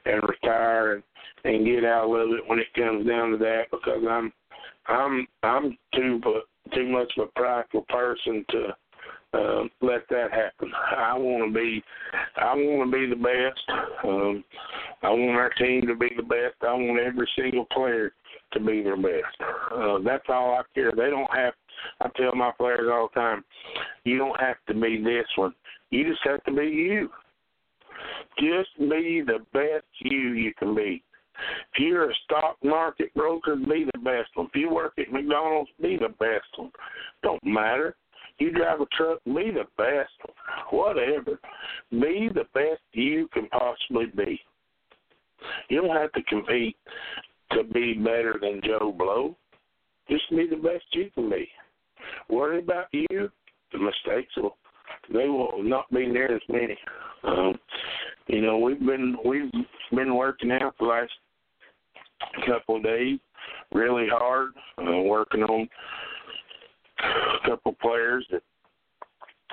and retire and and get out of it when it comes down to that because I'm I'm I'm too too much of a prideful person to um, let that happen. I want to be, I want to be the best. Um, I want our team to be the best. I want every single player to be their best. Uh, that's all I care. They don't have. I tell my players all the time, you don't have to be this one. You just have to be you. Just be the best you you can be. If you're a stock market broker, be the best one. If you work at McDonald's, be the best one. Don't matter. You drive a truck, be the best one. Whatever. Be the best you can possibly be. You don't have to compete to be better than Joe Blow. Just be the best you can be. Worry about you, the mistakes will they will not be near as many. Um, you know, we've been we've been working out the last couple of days really hard, uh, working on a couple players that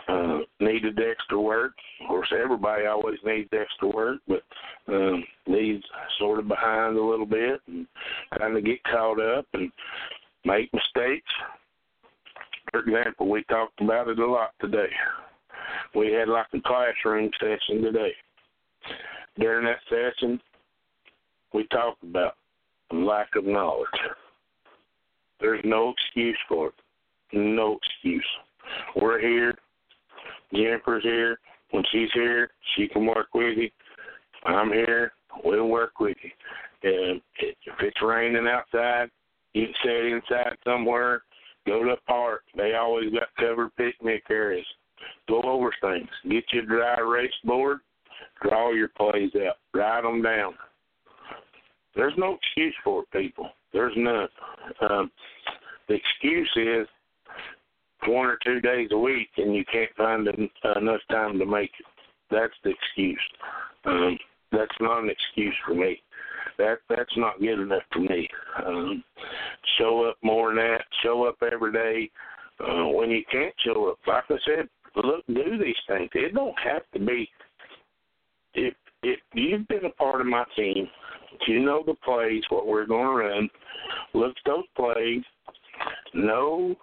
uh, needed extra work. Of course, everybody always needs extra work, but um, needs sort of behind a little bit and kind of get caught up and make mistakes. For example, we talked about it a lot today. We had like a classroom session today. During that session, we talked about lack of knowledge. There's no excuse for it. No excuse. We're here. Jennifer's here. When she's here, she can work with you. I'm here. We'll work with you. And if it's raining outside, you can sit inside somewhere. Go to the park. They always got covered picnic areas. Go over things. Get your dry erase board. Draw your plays out. Write them down. There's no excuse for it, people. There's none. Um, the excuse is one or two days a week, and you can't find enough time to make it. That's the excuse. Um, that's not an excuse for me. That that's not good enough for me. Um, show up more than that. Show up every day. Uh, when you can't show up, like I said, look, do these things. It don't have to be. If if you've been a part of my team, you know the plays, what we're to run. Look at those plays. Know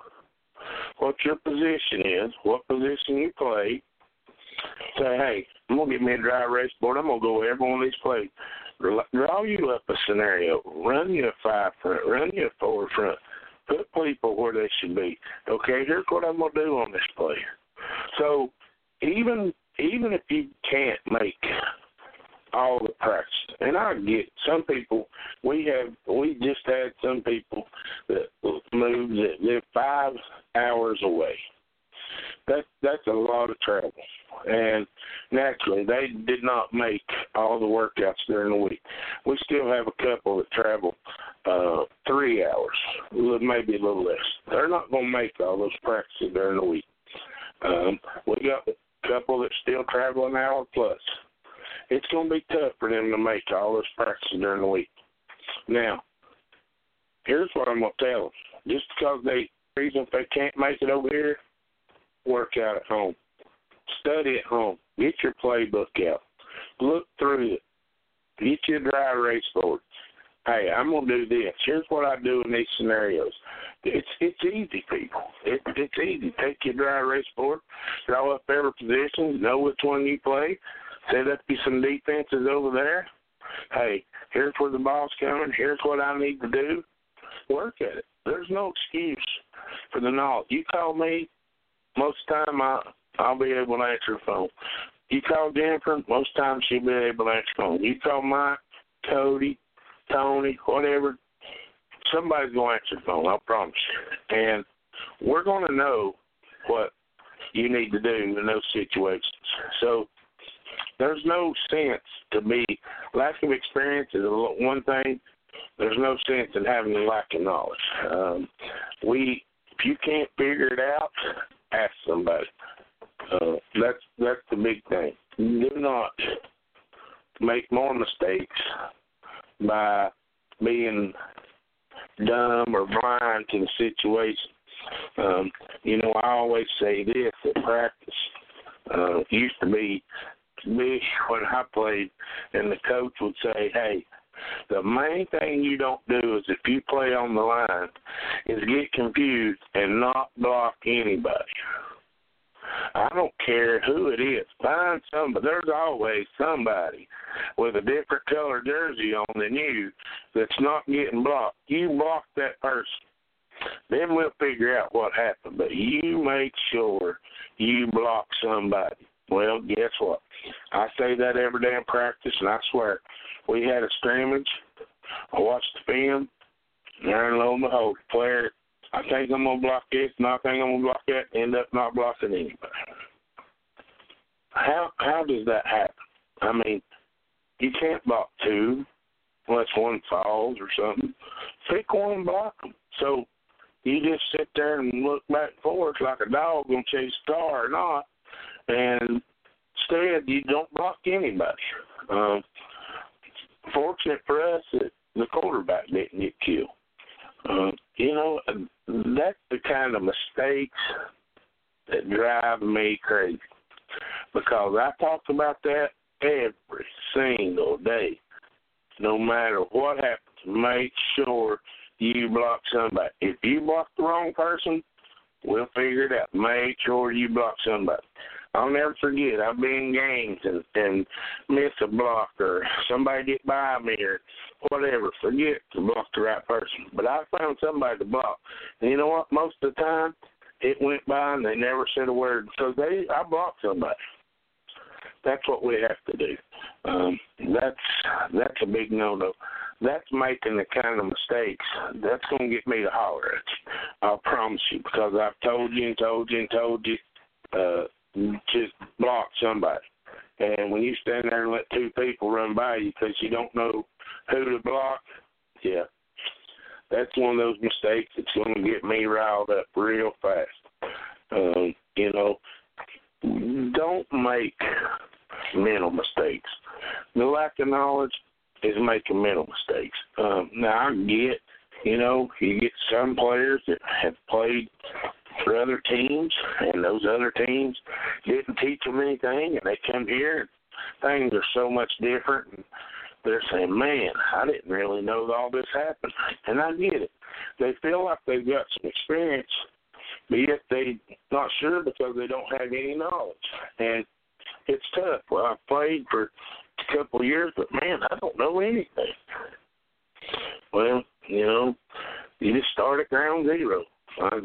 what your position is, what position you play. Say, hey, I'm gonna get me a dry erase board. I'm gonna go every one of these plays. Draw you up a scenario. Run you a five front. Run you a four front. Put people where they should be. Okay, here's what I'm gonna do on this play. So even even if you can't make all the practice, and I get some people. We have we just had some people that moved that live five hours away. That that's a lot of travel, and naturally they did not make all the workouts during the week. We still have a couple that travel uh, three hours, maybe a little less. They're not going to make all those practices during the week. Um, we got a couple that still travel an hour plus. It's going to be tough for them to make all those practices during the week. Now, here's what I'm going to tell them. Just because they reason if they can't make it over here, work out at home. Study at home. Get your playbook out. Look through it. Get you a dry erase board. Hey, I'm gonna do this. Here's what I do in these scenarios. It's it's easy, people. It, it's easy. Take your dry erase board, draw up every position, know which one you play, set up you some defenses over there. Hey, here's where the ball's coming. Here's what I need to do. Work at it. There's no excuse for the knowledge. You call me, most of the time I I'll be able to answer the phone. You call Jennifer, most times she'll be able to answer the phone. You call Mike, Cody, Tony, whatever, somebody's going to answer the phone. I promise you. And we're going to know what you need to do in those situations. So there's no sense to be lack of experience is one thing. There's no sense in having a lack of knowledge. Um, we, if you can't figure it out, ask somebody. Uh, that's that's the big thing. Do not make more mistakes by being dumb or blind to the situation. Um, you know, I always say this at practice. Uh, used to be me when I played, and the coach would say, "Hey, the main thing you don't do is if you play on the line, is get confused and not block anybody." I don't care who it is. Find somebody. There's always somebody with a different color jersey on than you that's not getting blocked. You block that person. Then we'll figure out what happened. But you make sure you block somebody. Well, guess what? I say that every day in practice, and I swear, we had a scrimmage. I watched the film, and lo and behold, player I think I'm gonna block this, and I think I'm gonna block that, end up not blocking anybody. How how does that happen? I mean, you can't block two unless one falls or something. Pick one and block them. So you just sit there and look back and forth like a dog gonna chase a car or not, and instead you don't block anybody. Um, fortunate for us that the quarterback didn't get killed. Uh, you know, that's the kind of mistakes that drive me crazy because I talk about that every single day. No matter what happens, make sure you block somebody. If you block the wrong person, we'll figure it out. Make sure you block somebody. I'll never forget. I've been in games and and miss a block or somebody get by me or whatever. Forget to block the right person. But I found somebody to block. And you know what? Most of the time, it went by and they never said a word because they I blocked somebody. That's what we have to do. Um, that's that's a big no no. That's making the kind of mistakes that's going to get me to holler at you. I promise you because I've told you and told you and told you. Uh, just block somebody. And when you stand there and let two people run by you because you don't know who to block, yeah, that's one of those mistakes that's going to get me riled up real fast. Um, you know, don't make mental mistakes. The lack of knowledge is making mental mistakes. Um, now I get, you know, you get some players that have played for other teams, and those other teams didn't teach them anything, and they come here, and things are so much different. And they're saying, "Man, I didn't really know all this happened," and I get it. They feel like they've got some experience, but yet they not sure because they don't have any knowledge, and it's tough. Well, I've played for a couple of years, but man, I don't know anything. Well, you know, you just start at ground zero. I,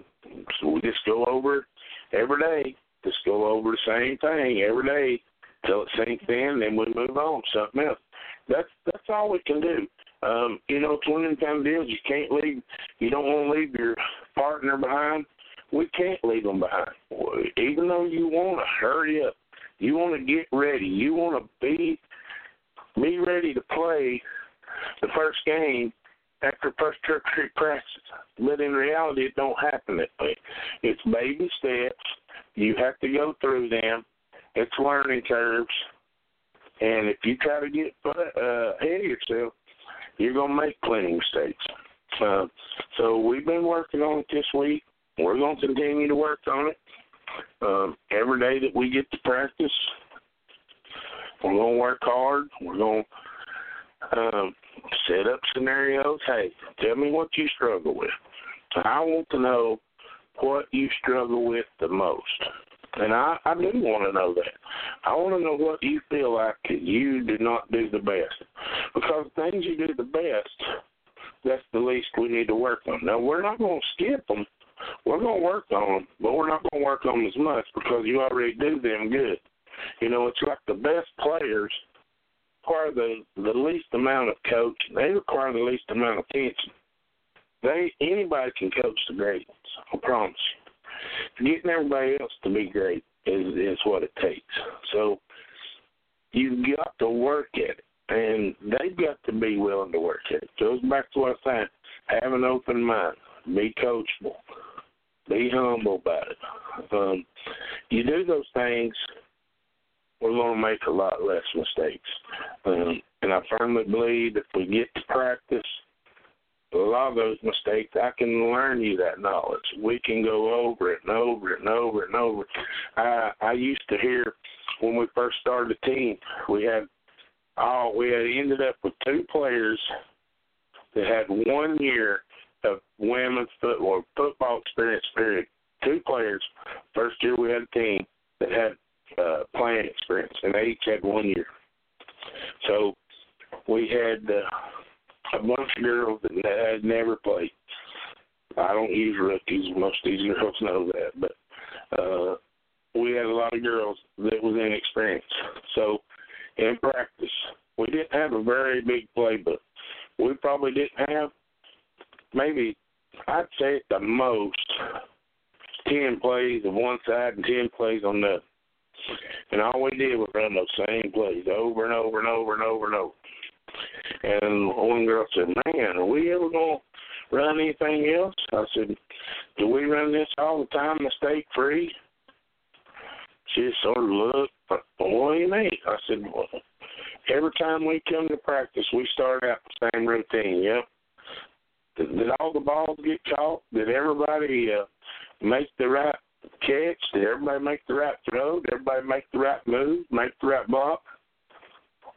so we just go over every day. Just go over the same thing every day till it sinks in, then we move on something else. That's that's all we can do. Um, you know, it's one of them deals. You can't leave. You don't want to leave your partner behind. We can't leave them behind. Even though you want to hurry up, you want to get ready. You want to be be ready to play the first game after street practice. But in reality, it don't happen that way. It's baby steps. You have to go through them. It's learning curves. And if you try to get uh, ahead of yourself, you're going to make plenty of mistakes. Uh, so we've been working on it this week. We're going to continue to work on it. Um, every day that we get to practice, we're going to work hard. We're going to um, set up scenarios. Hey, tell me what you struggle with. I want to know what you struggle with the most. And I, I do want to know that. I want to know what you feel like you do not do the best. Because things you do the best, that's the least we need to work on. Now, we're not going to skip them. We're going to work on them, but we're not going to work on them as much because you already do them good. You know, it's like the best players – require the the least amount of coaching. They require the least amount of attention. They anybody can coach the great. I promise you. Getting everybody else to be great is is what it takes. So you've got to work at it, and they've got to be willing to work at it. Goes back to what I said: have an open mind, be coachable, be humble about it. Um, you do those things we're going to make a lot less mistakes. Um, and I firmly believe if we get to practice, a lot of those mistakes, I can learn you that knowledge. We can go over it and over it and over it and over. I I used to hear when we first started the team, we had oh we had ended up with two players that had one year of women's football football experience. Period. Two players. First year we had a team that had uh, playing experience, and they each had one year. So we had uh, a bunch of girls that had never played. I don't use rookies. Most of these girls [laughs] know that, but uh, we had a lot of girls that was inexperienced. So in practice, we didn't have a very big playbook. We probably didn't have maybe I'd say at the most ten plays on one side and ten plays on the other. And all we did was run those same plays over and over and over and over and over. And one girl said, Man, are we ever gonna run anything else? I said, Do we run this all the time, mistake free? She sort of looked, what do you mean? I said, Well, every time we come to practice we start out the same routine, yep. Did, did all the balls get caught? Did everybody uh make the right catch? Did everybody make the right throw? Did everybody make the right move? Make the right block?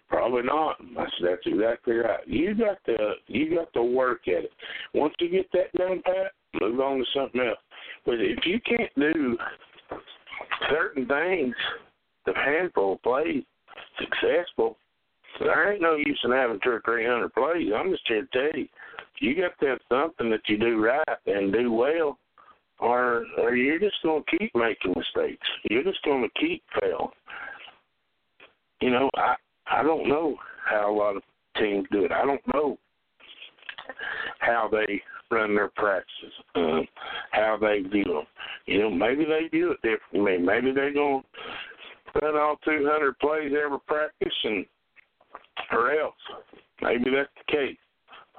Probably not. I said that's exactly right. You got to you got to work at it. Once you get that done, Pat, move on to something else. But if you can't do certain things, the handful of plays successful, there ain't no use in having two or three hundred plays. I'm just here to tell you, you got to have something that you do right and do well or or you're just going to keep making mistakes. You're just going to keep failing. You know, I I don't know how a lot of teams do it. I don't know how they run their practices, um, how they view them. You know, maybe they view it differently. Maybe they're going to run all 200 plays every practice, and or else maybe that's the case.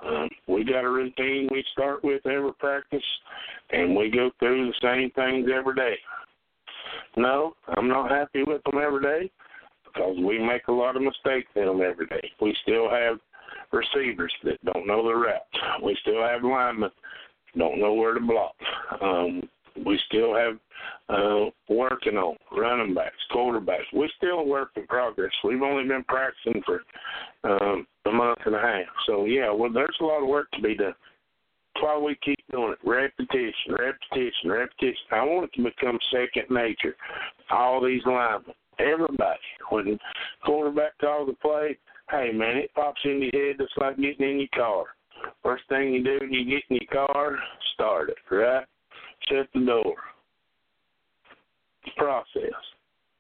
Um, we got a routine we start with every practice, and we go through the same things every day. No, I'm not happy with them every day because we make a lot of mistakes in them every day. We still have receivers that don't know the routes. We still have linemen don't know where to block. Um, we still have uh, working on running backs, quarterbacks. We're still work in progress. We've only been practicing for um, a month and a half. So yeah, well, there's a lot of work to be done. That's why we keep doing it. Repetition, repetition, repetition. I want it to become second nature. All these linemen, everybody. When quarterback calls the play, hey man, it pops in your head just like getting in your car. First thing you do when you get in your car, start it, right? Shut the door. Process.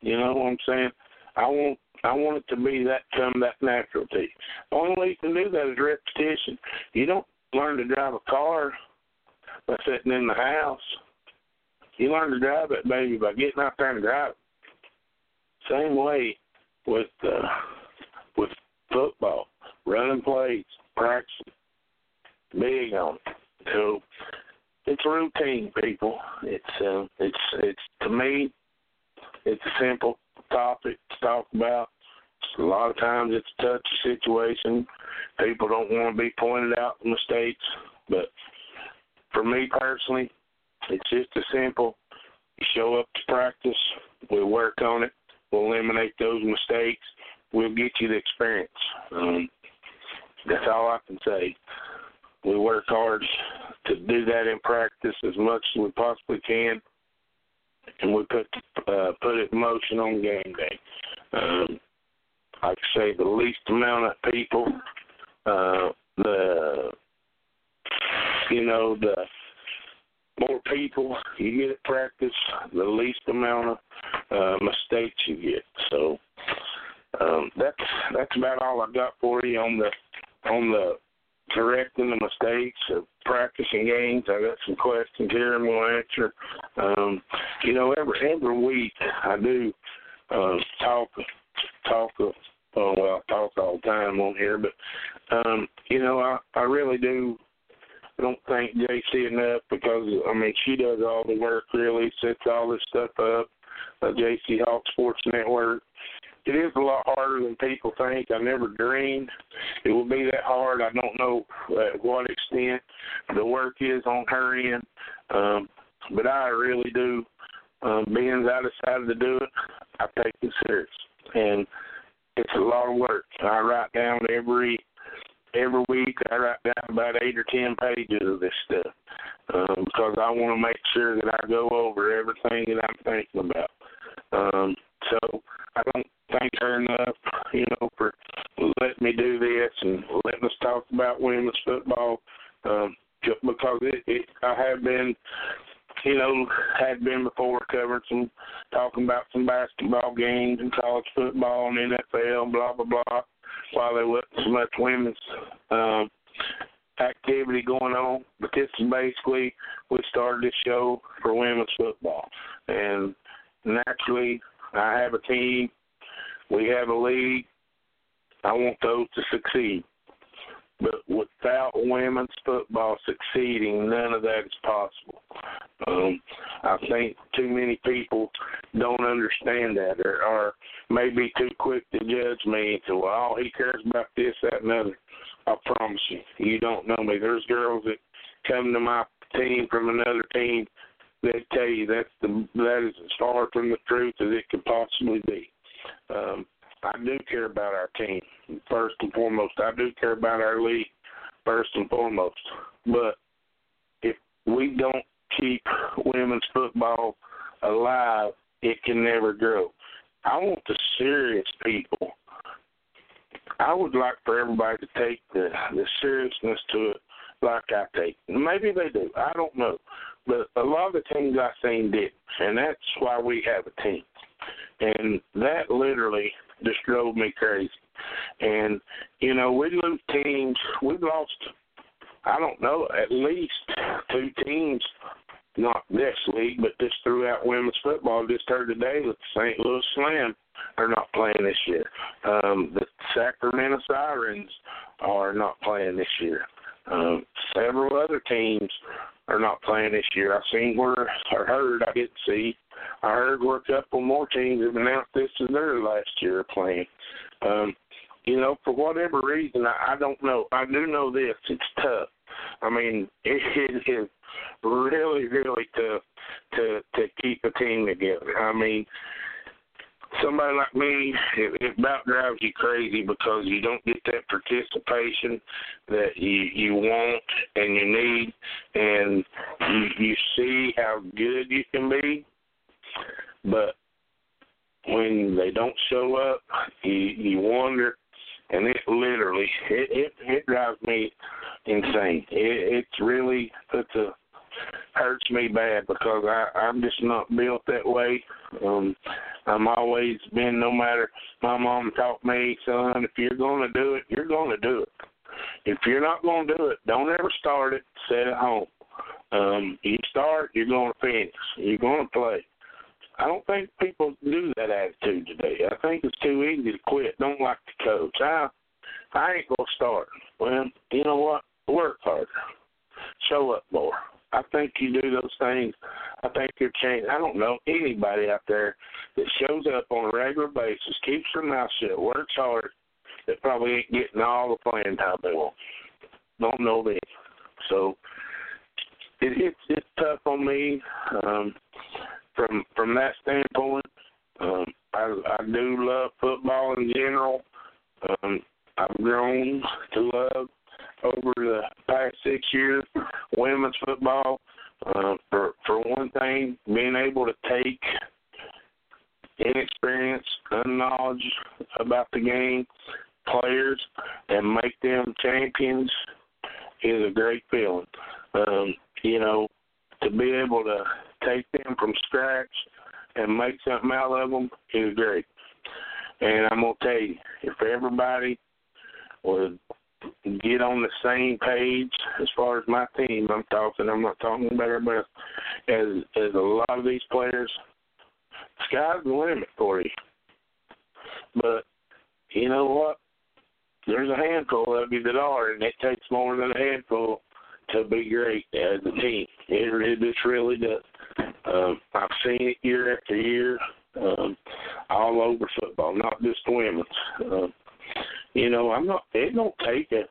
You know what I'm saying? I want I want it to be that come that natural to you. The only way you can do that is repetition. You don't learn to drive a car by sitting in the house. You learn to drive it, baby, by getting out there and driving. Same way with uh, with football, running plays, practicing, big on it. So it's routine, people. It's uh, it's it's to me, it's a simple topic to talk about. A lot of times it's a touchy situation. People don't want to be pointed out mistakes, but for me personally, it's just as simple. You show up to practice, we work on it, we'll eliminate those mistakes, we'll get you the experience. Um, that's all I can say. We work hard to do that in practice as much as we possibly can, and we put uh, put it in motion on game day. Um, like I say, the least amount of people, uh, the you know the more people you get at practice, the least amount of uh, mistakes you get. So um, that's that's about all I got for you on the on the correcting the mistakes of practicing games. I got some questions here I'm to answer. Um, you know, every every week I do uh, talk talk. Oh well, I talk all the time on here, but um, you know, I I really do don't thank JC enough because I mean she does all the work really, sets all this stuff up. Uh, JC Hawk Sports Network. It is a lot harder than people think. I never dreamed it would be that hard. I don't know at what extent the work is on her end, um, but I really do. Um, being that I decided to do it, I take it serious, and it's a lot of work. I write down every every week. I write down about eight or ten pages of this stuff um, because I want to make sure that I go over everything that I'm thinking about. Um, thank her enough, [laughs] you know, for letting me do this and letting us talk about women's football. Um, because it, it, I have been, you know, had been before covering some, talking about some basketball games and college football and NFL, blah blah blah, while there wasn't so much women's um, activity going on. But this is basically we started this show for women's football, and naturally I have a team we have a league. I want those to succeed. But without women's football succeeding, none of that is possible. Um, I think too many people don't understand that or, or may be too quick to judge me say, well, all he cares about this, that, and other. I promise you, you don't know me. There's girls that come to my team from another team that tell you that's the that is as far from the truth as it could possibly be. Um, I do care about our team first and foremost. I do care about our league first and foremost. But if we don't keep women's football alive, it can never grow. I want the serious people. I would like for everybody to take the the seriousness to it like I take. Maybe they do. I don't know. But a lot of the teams I've seen did, and that's why we have a team. And that literally just drove me crazy. And, you know, we lose teams. We've lost, I don't know, at least two teams, not this league, but just throughout women's football. Just heard today that the St. Louis Slam are not playing this year. Um, the Sacramento Sirens are not playing this year. Um, several other teams are not playing this year. I've seen where or heard I didn't see. I heard where a couple more teams have announced this is their last year playing. Um, you know, for whatever reason, I, I don't know. I do know this: it's tough. I mean, it, [laughs] it is really, really tough to to keep a team together. I mean, somebody like me, it, it about drives you crazy because you don't get that participation that you you want and you need, and you you see how good you can be, but when they don't show up, you you wonder, and it literally it it, it drives me insane. It it's really puts a hurts me bad because I I'm just not built that way. Um I'm always been no matter my mom taught me, son, if you're gonna do it, you're gonna do it. If you're not gonna do it, don't ever start it, sit at home. Um, you start, you're gonna finish. You're gonna play. I don't think people do that attitude today. I think it's too easy to quit. Don't like the coach. I I ain't gonna start. Well, you know what? Work harder. Show up more. I think you do those things. I think you're changing. I don't know anybody out there that shows up on a regular basis, keeps their mouth shut, works hard, that probably ain't getting all the playing time they want. Don't know them. So it, it's it's tough on me um, from from that standpoint. Um, I I do love football in general. Um, I've grown to love over the past six years, women's football. Uh, for for one thing, being able to take inexperience, unknowledge about the game, players, and make them champions is a great feeling. Um, you know, to be able to take them from scratch and make something out of them is great. And I'm gonna tell you, if everybody would get on the same page as far as my team. I'm talking. I'm not talking about everybody else. As as a lot of these players, sky's the limit for you. But you know what? There's a handful of you that are, and it takes more than a handful to be great as a team. It, it just really does. Um, I've seen it year after year. Um, all over football, not just women's. Uh, you know, I'm not. It don't take a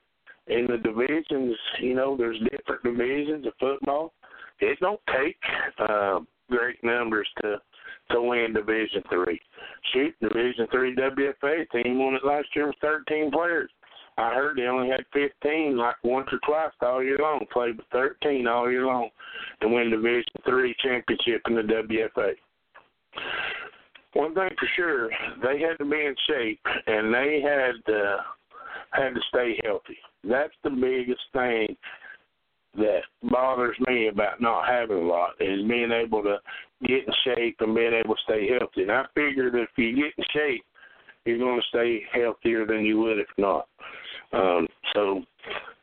in the divisions. You know, there's different divisions of football. It don't take uh, great numbers to to win Division Three. Shoot, Division Three WFA team won it last year with 13 players. I heard they only had 15, like once or twice all year long. Played with 13 all year long, and win Division Three championship in the WFA. One thing for sure, they had to be in shape, and they had uh, had to stay healthy. That's the biggest thing that bothers me about not having a lot is being able to get in shape and being able to stay healthy. And I figure that if you get in shape, you're going to stay healthier than you would if not. Um, so,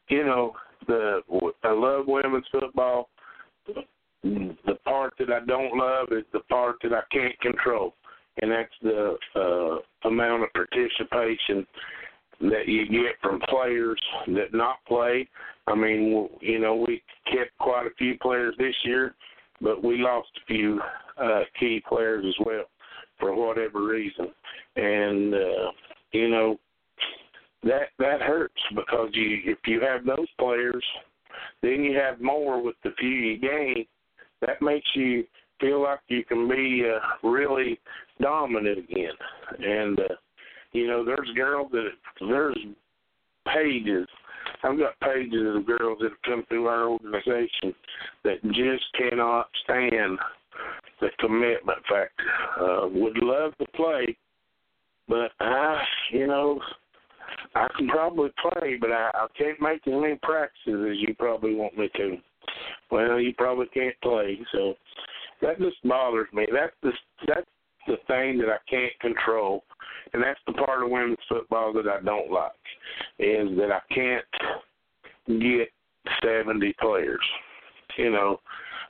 you know, the I love women's football. The part that I don't love is the part that I can't control, and that's the uh, amount of participation that you get from players that not play. I mean, you know, we kept quite a few players this year, but we lost a few uh, key players as well for whatever reason. And uh, you know, that that hurts because you if you have those players, then you have more with the few you gain. That makes you feel like you can be uh, really dominant again. And uh, you know, there's girls that there's pages. I've got pages of girls that have come through our organization that just cannot stand the commitment factor. Uh, would love to play, but I, you know, I can probably play, but I, I can't make as many practices as you probably want me to. Well, you probably can't play, so that just bothers me. That's the that's the thing that I can't control and that's the part of women's football that I don't like is that I can't get 70 players. You know,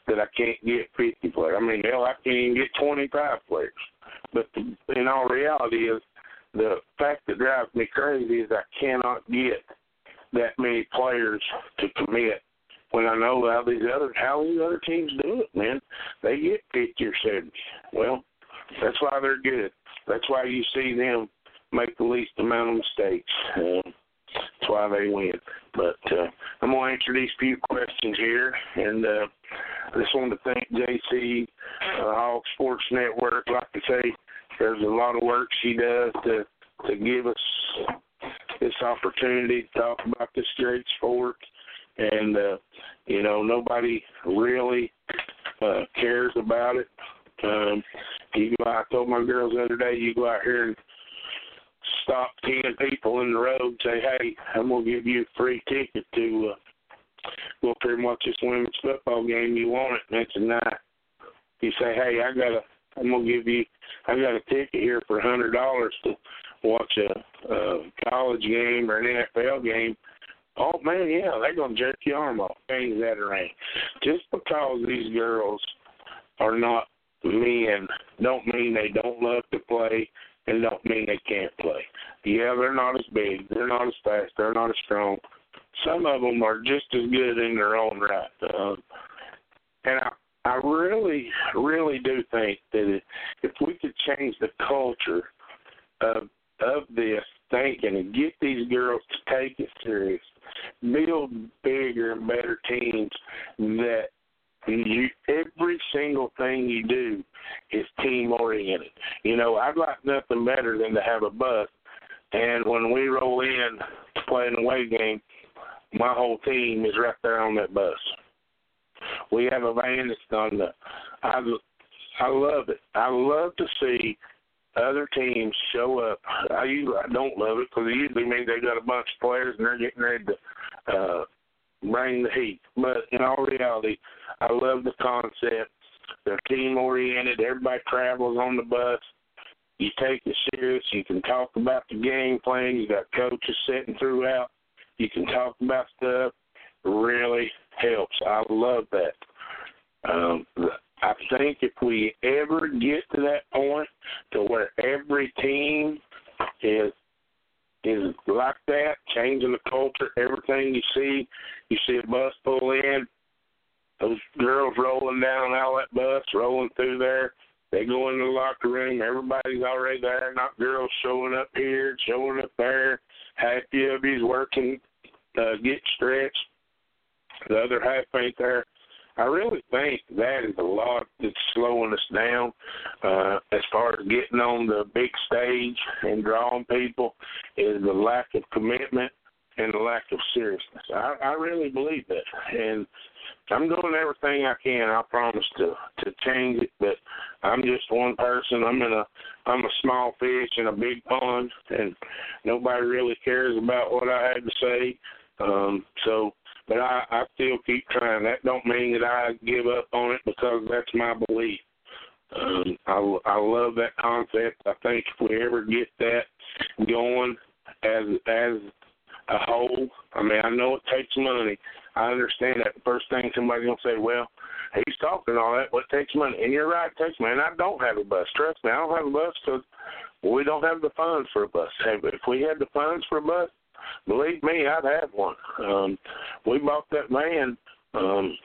that I can't get 50 players. I mean, hell, I can't even get 25 players. But the, in all reality, is the fact that drives me crazy is I cannot get that many players to commit when I know how these other how these other teams do it, man. They get fifty or seventy. Well, that's why they're good. That's why you see them make the least amount of mistakes. Uh, that's why they win. But uh, I'm going to answer these few questions here, and uh, I just want to thank JC uh, Hawk Sports Network. Like I say, there's a lot of work she does to to give us this opportunity to talk about this great sport. And uh, you know, nobody really uh, cares about it. Um, you go out, I told my girls the other day, you go out here and stop ten people in the road and say, "Hey, I'm gonna give you a free ticket to uh, go up here and watch this women's football game. You want it next night?" You say, "Hey, I got a, I'm gonna give you, I got a ticket here for a hundred dollars to watch a, a college game or an NFL game." Oh man, yeah, they're gonna jerk your arm off, things that around. Just because these girls are not men don't mean they don't love to play and don't mean they can't play. Yeah, they're not as big, they're not as fast, they're not as strong. Some of them are just as good in their own right. Uh, and I, I really, really do think that if we could change the culture of of this thinking and get these girls to take it serious, build bigger and better teams that you every single thing you do is team oriented. You know, I'd like nothing better than to have a bus and when we roll in to play an away game, my whole team is right there on that bus. We have a van that's on the I I love it. I love to see other teams show up. I usually I don't love it because it usually means they got a bunch of players and they're getting ready to uh, bring the heat. But in all reality, I love the concept. They're team oriented. Everybody travels on the bus. You take it serious. You can talk about the game plan. You got coaches sitting throughout. You can talk about stuff. Really helps. I love that. Um, I think if we ever get to that point to where every team is is like that, changing the culture, everything you see, you see a bus pull in, those girls rolling down out that bus, rolling through there. They go in the locker room. Everybody's already there. Not girls showing up here, showing up there. Half of you's working, uh, get stretched. The other half ain't there. I really think that is a lot that's slowing us down uh, as far as getting on the big stage and drawing people is the lack of commitment and the lack of seriousness. I, I really believe that, and I'm doing everything I can. I promise to to change it, but I'm just one person. I'm in a I'm a small fish in a big pond, and nobody really cares about what I had to say. Um, so, but I, I still keep trying. That don't mean that I give up on it because that's my belief. Um, I I love that concept. I think if we ever get that going as as a whole, I mean, I know it takes money. I understand that. First thing somebody's gonna say, well, he's talking all that, but it takes money. And you're right, it takes money. And I don't have a bus. Trust me, I don't have a bus because we don't have the funds for a bus. If we had the funds for a bus, believe me, I'd have one. Um, we bought that van. Um,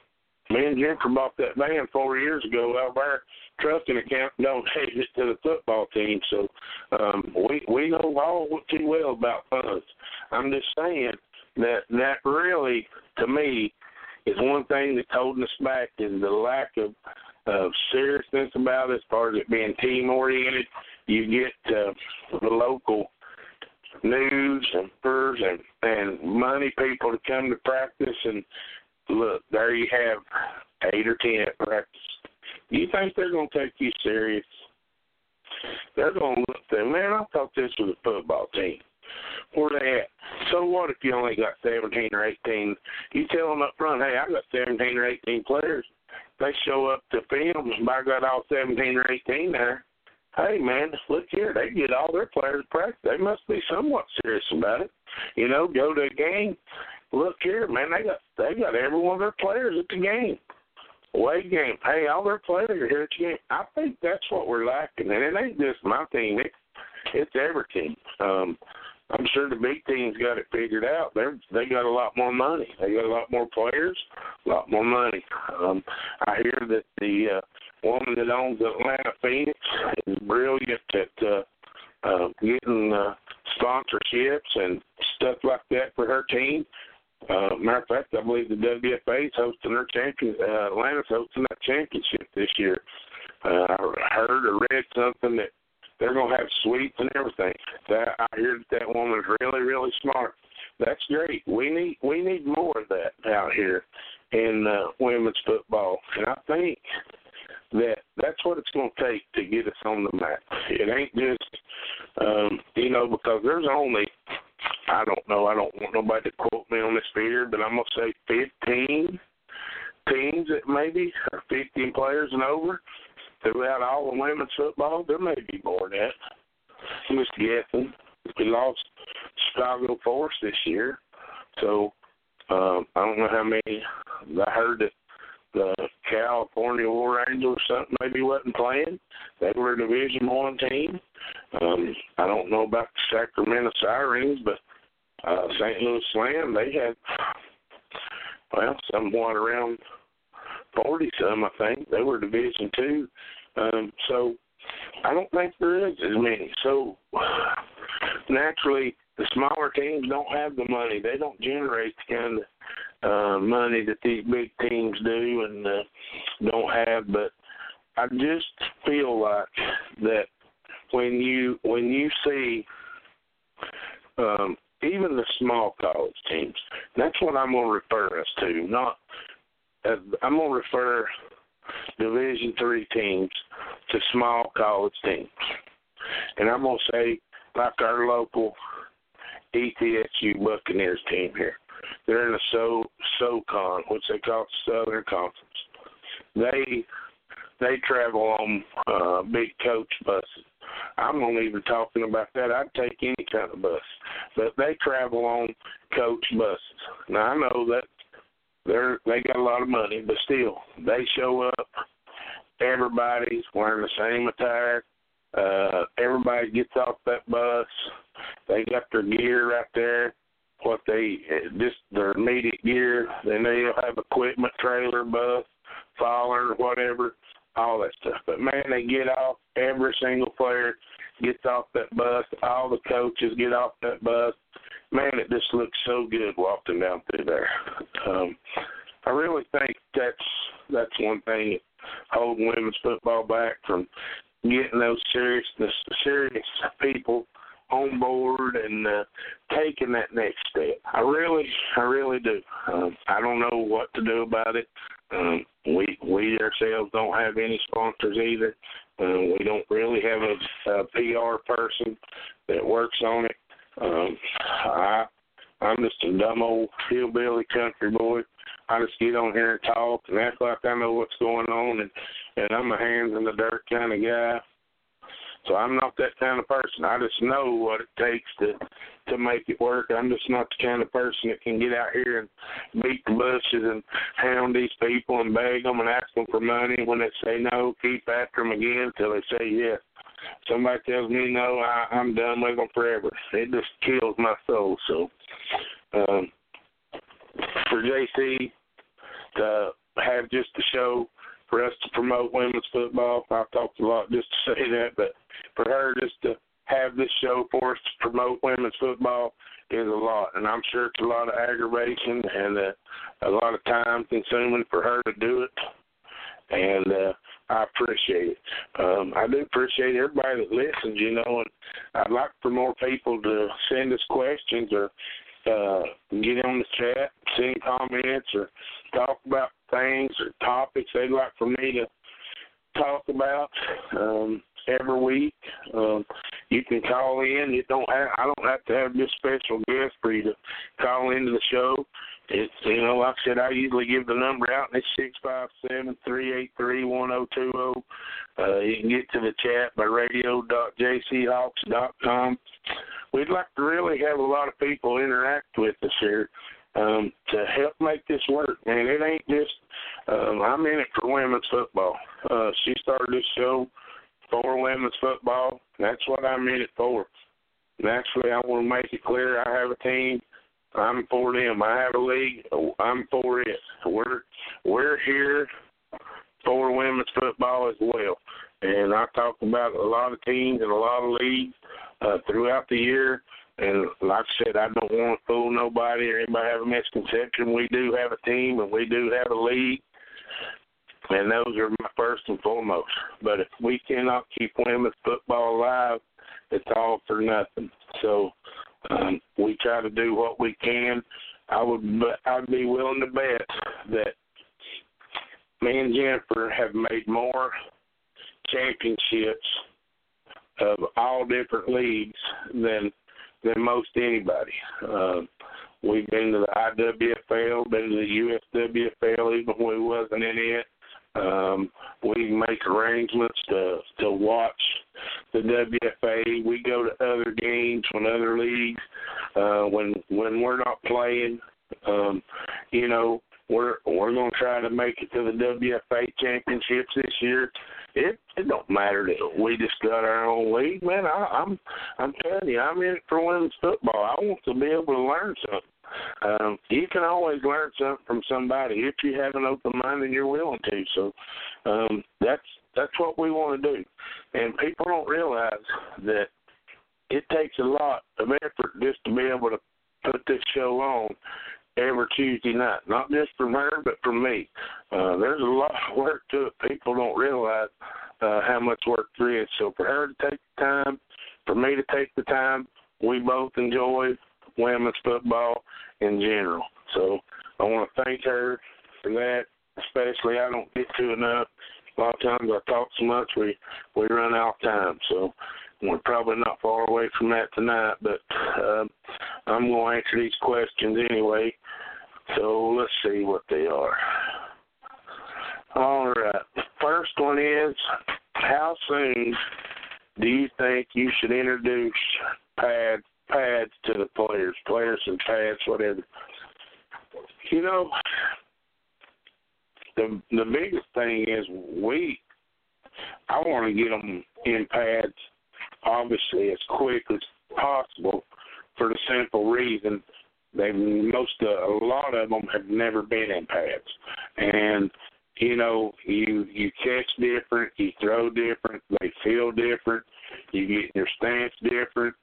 me and Jennifer bought that van four years ago out of our trucking account. Donated [laughs] it to the football team, so um, we we know all too well about funds. I'm just saying that that really, to me, is one thing that's holding us back is the lack of of seriousness about it as far as it being team oriented. You get uh, the local news and furs and and money people to come to practice and look there you have eight or ten at practice. You think they're gonna take you serious? They're gonna look there, man, I thought this was a football team where they at. So what if you only got 17 or 18? You tell them up front, hey, I got 17 or 18 players. They show up to films, and I got all 17 or 18 there. Hey, man, look here. They get all their players practice. They must be somewhat serious about it. You know, go to a game. Look here, man. They got they got every one of their players at the game. Away game. Hey, all their players are here at the game. I think that's what we're lacking, and it ain't just my team. It's it's every team. Um, I'm sure the big teams got it figured out. They they got a lot more money. They got a lot more players, a lot more money. Um, I hear that the uh, woman that owns Atlanta Phoenix is brilliant at uh, uh, getting uh, sponsorships and stuff like that for her team. Uh, matter of fact, I believe the WFA is hosting their champion. Uh, Atlanta's hosting that championship this year. Uh, I heard or read something that they're gonna have suites and everything. That I hear that that woman's really, really smart. That's great. We need we need more of that out here in uh, women's football, and I think that that's what it's going to take to get us on the map. It ain't just um, you know because there's only I don't know I don't want nobody to quote me on this figure, but I'm gonna say 15 teams that maybe are 15 players and over throughout all the women's football, there may be more than that. I'm just guessing. We lost Chicago Force this year, so um, I don't know how many. I heard that the California War Angels maybe wasn't playing. They were a Division One team. Um, I don't know about the Sacramento Sirens, but uh, St. Louis Slam they had well somewhat around forty some, I think. They were Division Two, um, so I don't think there is as many. So [sighs] naturally, the smaller teams don't have the money. They don't generate the kind of uh, money that these big teams do and uh, don't have. But I just feel like that when you when you see um, even the small college teams, that's what I'm going to refer us to. Not uh, I'm going to refer Division three teams to small college teams, and I'm going to say like our local ETSU Buccaneers team here. They're in the so SoCon, which they call Southern Conference. They they travel on uh, big coach buses. I'm not even talking about that. I'd take any kind of bus, but they travel on coach buses. Now I know that they're they got a lot of money, but still they show up. Everybody's wearing the same attire. Uh, everybody gets off that bus. They got their gear right there. What they just their immediate gear. Then they'll have equipment trailer, bus, faller, whatever. all that stuff. But man, they get off. Every single player gets off that bus. All the coaches get off that bus. Man, it just looks so good walking down through there. Um, I really think that's that's one thing holding women's football back from getting those serious the serious people on board and uh, taking that next step. I really, I really do. Um, I don't know what to do about it. Um, we we ourselves don't have any sponsors either. Um, we don't really have a, a PR person that works on it. Um, I I'm just a dumb old hillbilly country boy. I just get on here and talk and act like I know what's going on, and and I'm a hands in the dirt kind of guy. So I'm not that kind of person. I just know what it takes to to make it work. I'm just not the kind of person that can get out here and beat the bushes and hound these people and beg them and ask them for money. When they say no, keep after them again until they say yes. Somebody tells me no, I, I'm done with them forever. It just kills my soul. So um, for JC to have just a show for us to promote women's football. I've talked a lot just to say that, but for her just to have this show for us to promote women's football is a lot, and I'm sure it's a lot of aggravation and uh, a lot of time consuming for her to do it. And uh, I appreciate it. Um, I do appreciate everybody that listens, you know, and I'd like for more people to send us questions or uh, get on the chat, send comments, or talk about things or topics they'd like for me to talk about um, every week. Um, you can call in. You don't have. I don't have to have this special guest for you to call into the show. It's you know, like I said, I usually give the number out, and it's six five seven three eight three one zero two zero. Uh, you can get to the chat by radio.jchawks.com. We'd like to really have a lot of people interact with us here um, to help make this work. Man, it ain't just um, I'm in it for women's football. Uh, she started this show for women's football. That's what I'm in it for. Naturally, I want to make it clear I have a team. I'm for them. I have a league. I'm for it. We're we're here for women's football as well. And I talked about a lot of teams and a lot of leagues uh, throughout the year. And like I said, I don't want to fool nobody or anybody have a misconception. We do have a team and we do have a league, and those are my first and foremost. But if we cannot keep women's football alive, it's all for nothing. So um, we try to do what we can. I would I'd be willing to bet that me and Jennifer have made more championships of all different leagues than than most anybody. Uh, we've been to the IWFL, been to the USWFL, even when we wasn't in it. Um, we make arrangements to to watch the WFA. We go to other games when other leagues uh, when when we're not playing. Um, you know, we're we're gonna try to make it to the WFA championships this year. It it don't matter that we just got our own league, man. I, I'm I'm telling you, I'm in it for women's football. I want to be able to learn something. Um, you can always learn something from somebody if you have an open mind and you're willing to. So um, that's that's what we want to do. And people don't realize that it takes a lot of effort just to be able to put this show on every Tuesday night. Not just from her, but from me. Uh, there's a lot of work to it. People don't realize uh, how much work there is. So for her to take the time, for me to take the time, we both enjoy women's football in general. So I want to thank her for that. Especially, I don't get to enough. A lot of times I talk so much we we run out of time. So we're probably not far away from that tonight, but uh, I'm going to answer these questions anyway. So let's see what they are. All right. The first one is How soon do you think you should introduce pads pads to the players, players and pads, whatever? You know, the the biggest thing is we. I want to get them in pads obviously as quick as possible for the simple reason they most uh, a lot of them have never been in pads and you know, you you catch different, you throw different, they feel different, you get your stance different.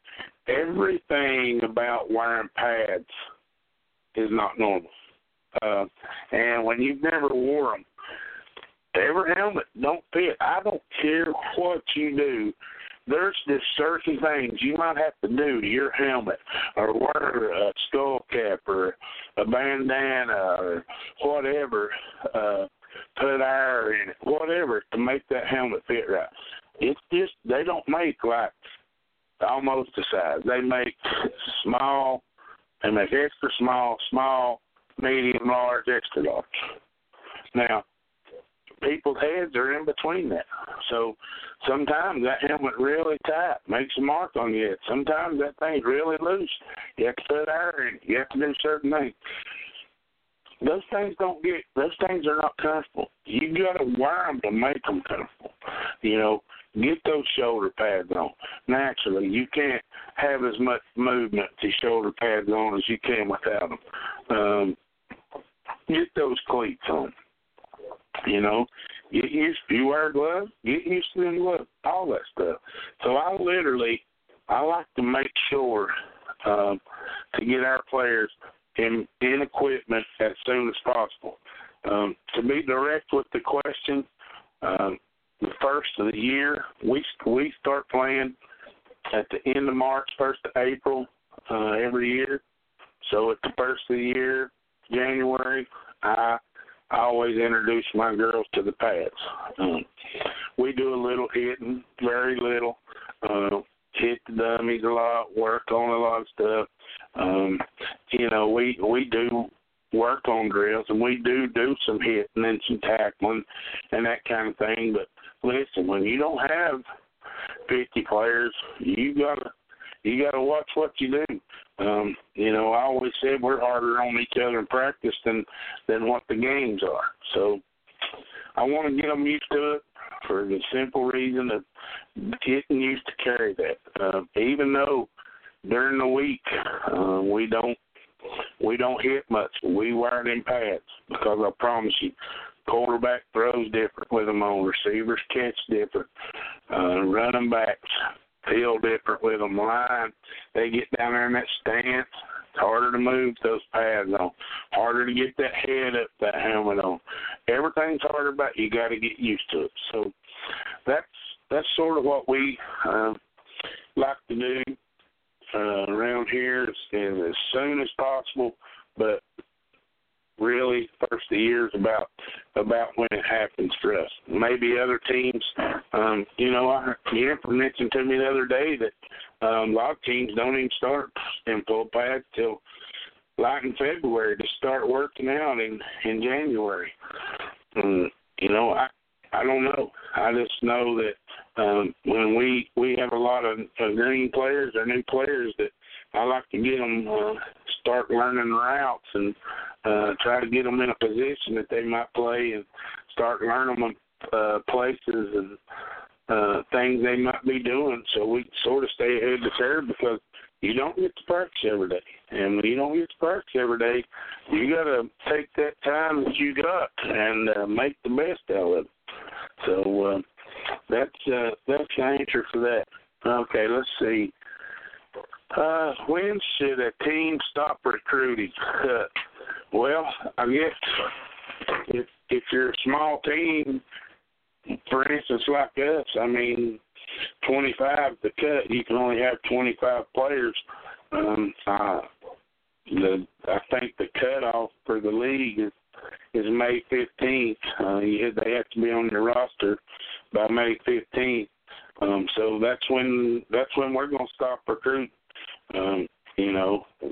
Everything about wearing pads is not normal. Uh, and when you've never wore them, every helmet don't fit. I don't care what you do. There's just certain things you might have to do to your helmet, or wear a skull cap, or a bandana, or whatever. Uh, put air in it, whatever, to make that helmet fit right. It's just they don't make like almost the size. They make small, they make extra small, small, medium, large, extra large. Now, people's heads are in between that. So sometimes that helmet really tight makes a mark on you. Sometimes that thing's really loose. You have to put air in. You have to do certain things. Those things don't get. Those things are not comfortable. You got to wear them to make them comfortable. You know, get those shoulder pads on. Naturally, you can't have as much movement to shoulder pads on as you can without them. Um, get those cleats on. You know, get used. You wear gloves. Get used to them gloves. All that stuff. So I literally, I like to make sure um, to get our players in in equipment as soon as possible. Um, to be direct with the question, um, the first of the year we we start playing at the end of March, first of April uh, every year. So at the first of the year, January, I I always introduce my girls to the pads. Um, we do a little hitting, very little. Uh, hit the dummies a lot, work on a lot of stuff. Um, you know, we we do work on drills and we do do some hitting and some tackling and that kind of thing. But listen, when you don't have fifty players, you gotta you gotta watch what you do. Um, you know, I always said we're harder on each other in practice than than what the games are. So I want to get them used to it for the simple reason of getting used to carry that. Uh, even though during the week uh, we don't we don't hit much, we wear them pads because I promise you, quarterback throws different with them on, receivers catch different, uh, running backs feel different with them. Line, they get down there in that stance. It's harder to move those pads on. Harder to get that head up, that helmet on. Everything's harder, but you got to get used to it. So that's that's sort of what we uh, like to do uh, around here as, as soon as possible. But really, first of the year is about about when it happens for us. Maybe other teams, um, you know, I Yamper mentioned to me the other day that um, a lot of teams don't even start in full pads till like in February to start working out in in January. Um, you know, I I don't know. I just know that um, when we we have a lot of, of green players or new players that I like to get them uh, start learning routes and uh, try to get them in a position that they might play and start learning them uh, places and uh, things they might be doing, so we sort of stay ahead of the curve because you don't get to practice every day, and when you don't get to practice every day, you got to take that time that you got and uh, make the best out of it. So uh, that's uh, that's the answer for that. Okay, let's see. Uh, when should a team stop recruiting? Uh, well, I guess if if you're a small team, for instance, like us, I mean, 25 the cut, you can only have 25 players. Um, uh, the I think the cutoff for the league is is May 15th. Uh, you, they have to be on your roster by May 15th. Um, so that's when that's when we're going to stop recruiting. Um, you know, as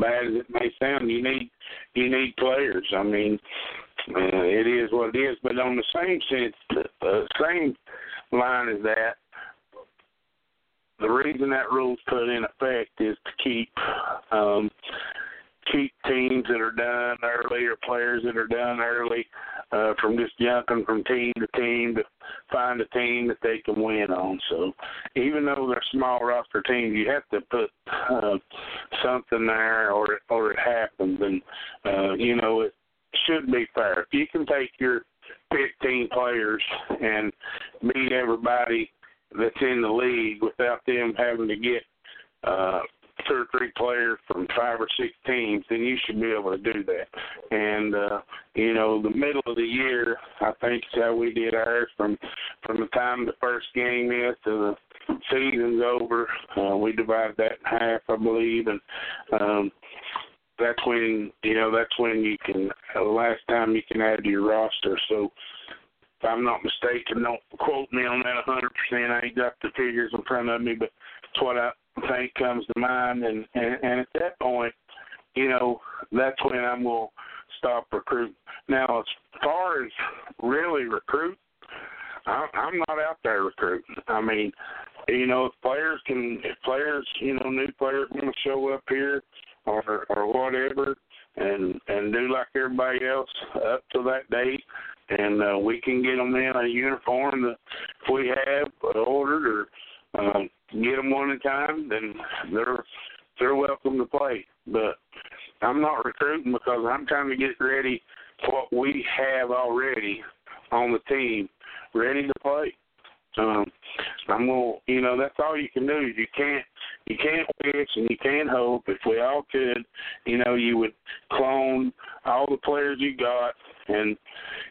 bad as it may sound, you need you need players. I mean, uh, it is what it is. But on the same sense, uh, same line as that, the reason that rule's put in effect is to keep um, keep teams that are done early or players that are done early uh, from just jumping from team to team to find a team that they can win on. So even though they're small roster teams, you have to put uh, something there, or or it happens, and uh, you know it should be fair. If you can take your 15 players and beat everybody that's in the league without them having to get uh, two or three players from five or six teams, then you should be able to do that. And uh, you know, the middle of the year, I think is how we did ours from from the time the first game is to the season's over. Uh, we divided that in half, I believe, and um, that's when you know that's when you can the last time you can add to your roster. So if I'm not mistaken, don't quote me on that 100%. I ain't got the figures in front of me, but it's what I think comes to mind. And and, and at that point, you know, that's when I'm gonna stop recruiting. Now, as far as really recruit, I, I'm not out there recruiting. I mean, you know, if players can, if players, you know, new players want to show up here or or whatever, and and do like everybody else up to that date, and uh, we can get them in a uniform that we have ordered or um, get them one at a time, then they're they're welcome to play. But I'm not recruiting because I'm trying to get ready what we have already on the team, ready to play. Um, I'm gonna, you know, that's all you can do. You can't, you can't wish and you can't hope. If we all could, you know, you would clone all the players you got, and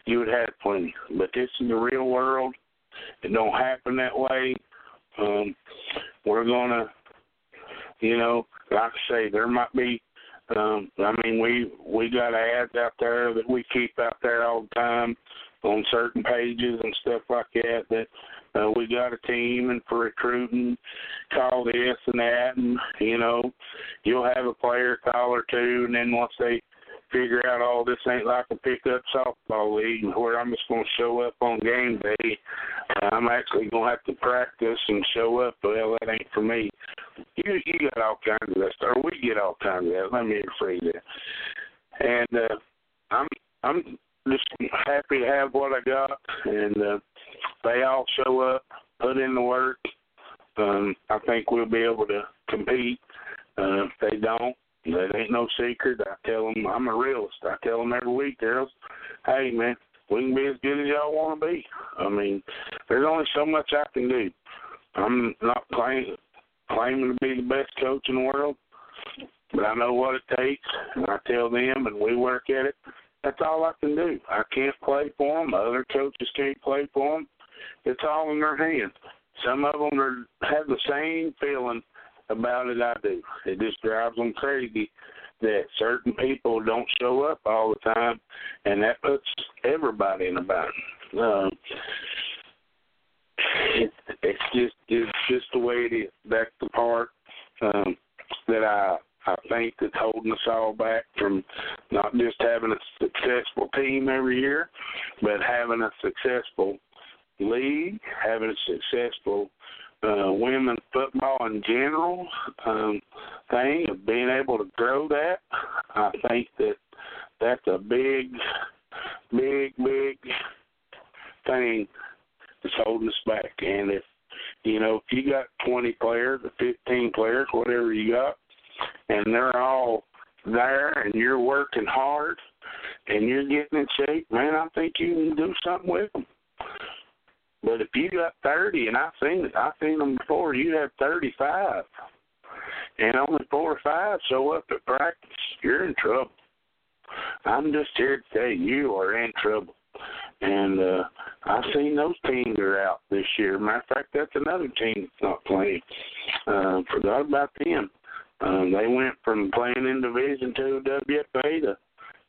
you would have plenty. But this is the real world. It don't happen that way. Um, we're gonna, you know, like I say, there might be. Um, I mean, we we got ads out there that we keep out there all the time on certain pages and stuff like that that uh, we got a team and for recruiting, call this and that, and you know, you'll have a player call or two, and then once they figure out all this ain't like a pickup softball league where I'm just going to show up on game day. Uh, I'm actually going to have to practice and show up. Well, that ain't for me. You you got all kinds of that, or we get all kinds of that. Let me rephrase that. And uh, I'm I'm just happy to have what I got, and uh, they all show up, put in the work. Um, I think we'll be able to compete. Uh, if they don't, that ain't no secret. I tell them I'm a realist. I tell them every week, girls, hey man, we can be as good as y'all want to be. I mean, there's only so much I can do. I'm not claim, claiming to be the best coach in the world, but I know what it takes, and I tell them, and we work at it. That's all I can do. I can't play for them. Other coaches can't play for them. It's all in their hands. Some of them are have the same feeling about it I do. It just drives them crazy that certain people don't show up all the time, and that puts everybody in a bind. Um, it, it's just it's just the way it is. That's the part um, that I I think that's holding us all back from not just having a successful team every year, but having a successful league, having a successful uh, women's football in general um, thing of being able to grow that. I think that that's a big, big, big thing that's holding us back. And if you know, if you got 20 players or 15 players, whatever you got, and they're all there and you're working hard and you're getting in shape, man, I think you can do something with them. But if you got 30, and I've seen it, I've seen them before, you have 35, and only four or five show up at practice, you're in trouble. I'm just here to say you are in trouble. And uh I've seen those teams are out this year. Matter of fact, that's another team that's not playing. Uh, forgot about them. Um, they went from playing in Division Two WFA to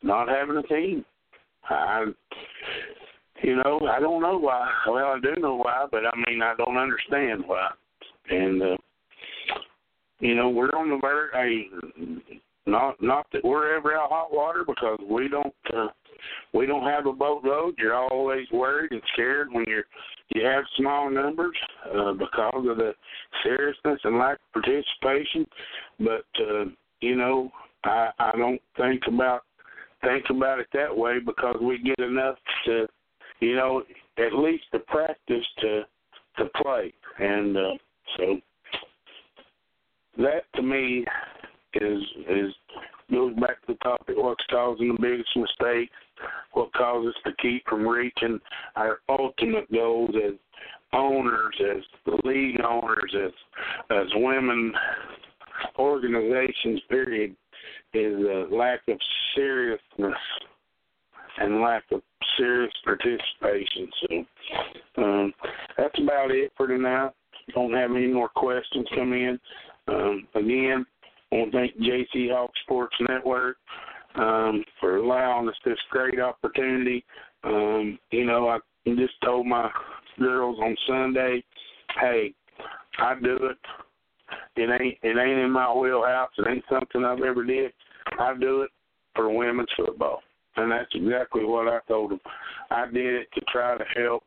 not having a team. I, you know, I don't know why. Well, I do know why, but I mean, I don't understand why. And uh, you know, we're on the verge. Hey, not not that we're ever out hot water because we don't uh, we don't have a boat load. You're always worried and scared when you're you have small numbers uh, because of the seriousness and lack of participation. But uh, you know, I I don't think about think about it that way because we get enough to, you know, at least to practice to to play, and uh, so that to me is is goes back to the topic: what's causing the biggest mistakes? What causes us to keep from reaching our ultimate goals as owners, as the league owners, as as women organizations. Period is a lack of seriousness and lack of serious participation. So um, that's about it for tonight. Don't have any more questions come in. Um, again, I want to thank JC Hawk Sports Network um, for allowing us this great opportunity. Um, you know, I just told my girls on Sunday, hey, I do it. It ain't it ain't in my wheelhouse. It ain't something I've ever did. I do it for women's football, and that's exactly what I told them. I did it to try to help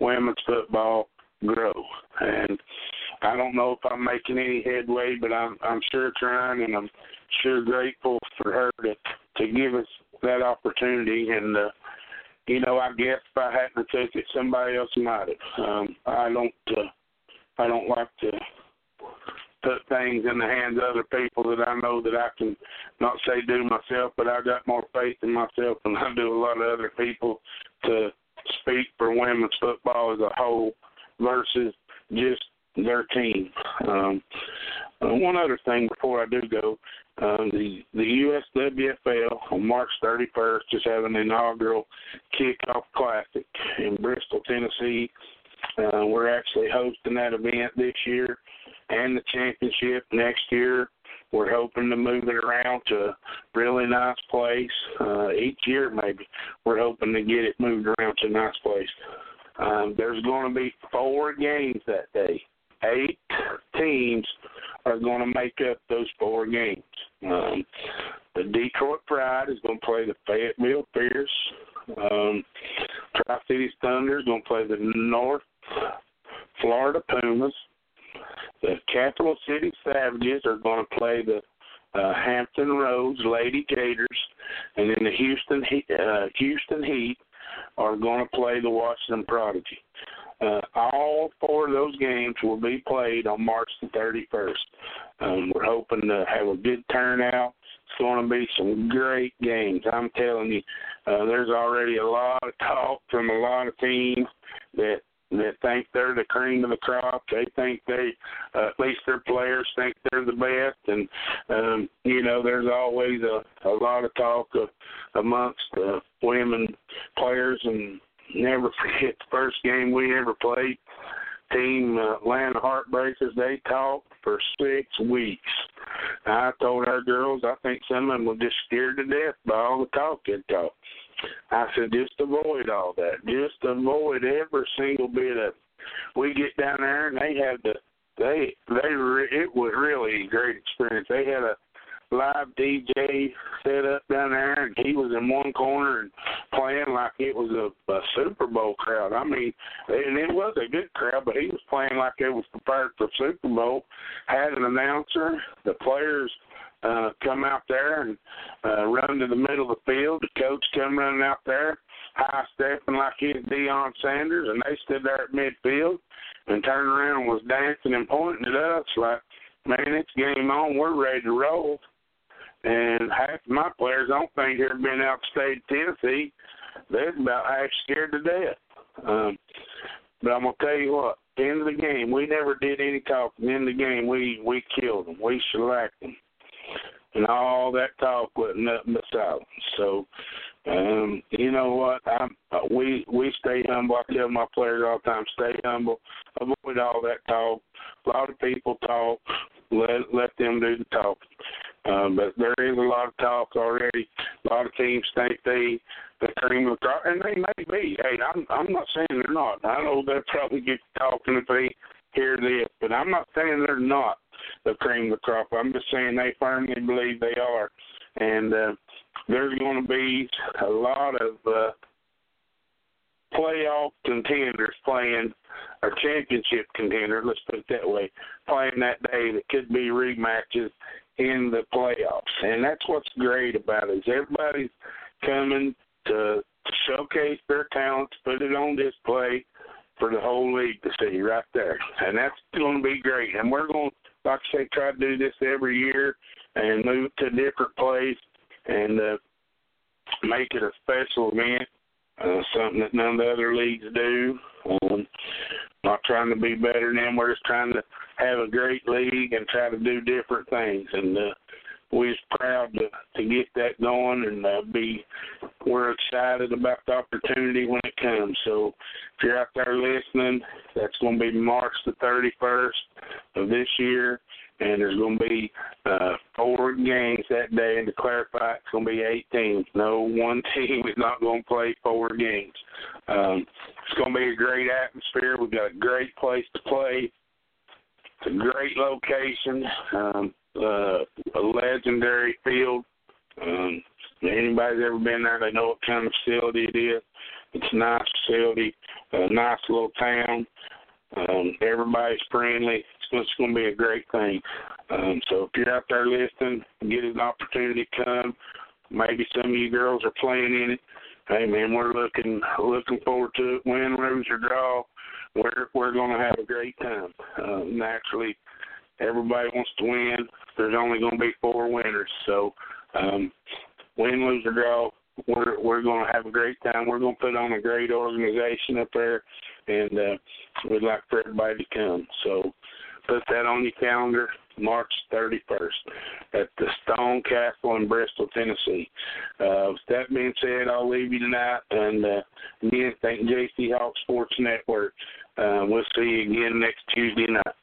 women's football grow, and I don't know if I'm making any headway, but I'm I'm sure trying, and I'm sure grateful for her to to give us that opportunity. And uh, you know, I guess if I hadn't took it, somebody else might have. Um, I don't uh, I don't like to put things in the hands of other people that I know that I can not say do myself, but I got more faith in myself than [laughs] I do a lot of other people to speak for women's football as a whole versus just their team. Um, uh, one other thing before I do go, um, the the USWFL on March 31st is having an inaugural kickoff classic in Bristol, Tennessee. Uh, we're actually hosting that event this year and the championship next year. We're hoping to move it around to a really nice place uh, each year. Maybe we're hoping to get it moved around to a nice place. Um, there's going to be four games that day. Eight teams are going to make up those four games. Um, the Detroit Pride is going to play the Fayetteville Fierce. Um, Tri Cities Thunder is going to play the North Florida Pumas. The Capital City Savages are going to play the uh, Hampton Roads Lady Gators, and then the Houston uh, Houston Heat are going to play the Washington Prodigy. Uh, all four of those games will be played on March the 31st. Um, we're hoping to have a good turnout. It's going to be some great games. I'm telling you, uh, there's already a lot of talk from a lot of teams that that think they're the cream of the crop. They think they, uh, at least their players think they're the best, and um, you know, there's always a, a lot of talk of, amongst uh, women players, and never [laughs] forget the first game we ever played. Team uh, Atlanta Heartbreakers, they talked for six weeks. I told our girls, I think some of them were just scared to death by all the talk they talked. I said, just avoid all that. Just avoid every single bit of. It. We get down there and they had the they they re, it was really a great experience. They had a live DJ set up down there, and he was in one corner and playing like it was a, a Super Bowl crowd. I mean, and it was a good crowd, but he was playing like it was prepared for Super Bowl. Had an announcer, the players uh, come out there and uh, run to the middle of the field. The coach come running out there, high stepping like he's Deion Sanders, and they stood there at midfield and turned around and was dancing and pointing at us like, man, it's game on. We're ready to roll. And half of my players don't think they've been out state Tennessee. They're about half scared to death. Um, but I'm gonna tell you what. End of the game, we never did any talking. End of the game, we we killed them. We shellacked them and all that talk was nothing but silence. So, um, you know what? I'm, uh, we we stay humble. I tell my players all the time, stay humble, avoid all that talk. A lot of people talk. Let let them do the talking. Um, but there is a lot of talk already. A lot of teams think they the cream of crop, and they may be. Hey, I'm I'm not saying they're not. I know they'll probably get talking if they hear this, but I'm not saying they're not the cream of the crop. I'm just saying they firmly believe they are, and uh, there's going to be a lot of uh, playoff contenders playing or championship contenders. Let's put it that way, playing that day that could be rematches in the playoffs, and that's what's great about it. Is everybody's coming to showcase their talents, put it on display for the whole league to see right there. And that's going to be great. And we're going like I say, try to do this every year. and move to a different place and uh, make it a special event, uh, something that none of the other leagues do. Um, not trying to be better than them. We're just trying to have a great league and try to do different things. And uh, we're proud to to get that going and uh, be. We're excited about the opportunity when it comes. So if you're out there listening, that's going to be March the 31st of this year and there's going to be uh, four games that day. And to clarify, it's going to be eight teams. No one [laughs] team is not going to play four games. Um, it's going to be a great atmosphere. We've got a great place to play. It's a great location, um, uh, a legendary field. Um, anybody's ever been there, they know what kind of facility it is. It's a nice facility, a nice little town. Um, everybody's friendly it's going to be a great thing. Um, so if you're out there listening, get an opportunity to come. Maybe some of you girls are playing in it. Hey man, we're looking looking forward to it. Win, lose or draw, we're we're going to have a great time. Uh, naturally, everybody wants to win. There's only going to be four winners, so um, win, lose or draw, we're we're going to have a great time. We're going to put on a great organization up there, and uh, we'd like for everybody to come. So put that on your calendar, March 31st at the Stone Castle in Bristol, Tennessee. Uh, with that being said, I'll leave you tonight. And uh, again, thank JC Hawk Sports Network. Uh, we'll see you again next Tuesday night.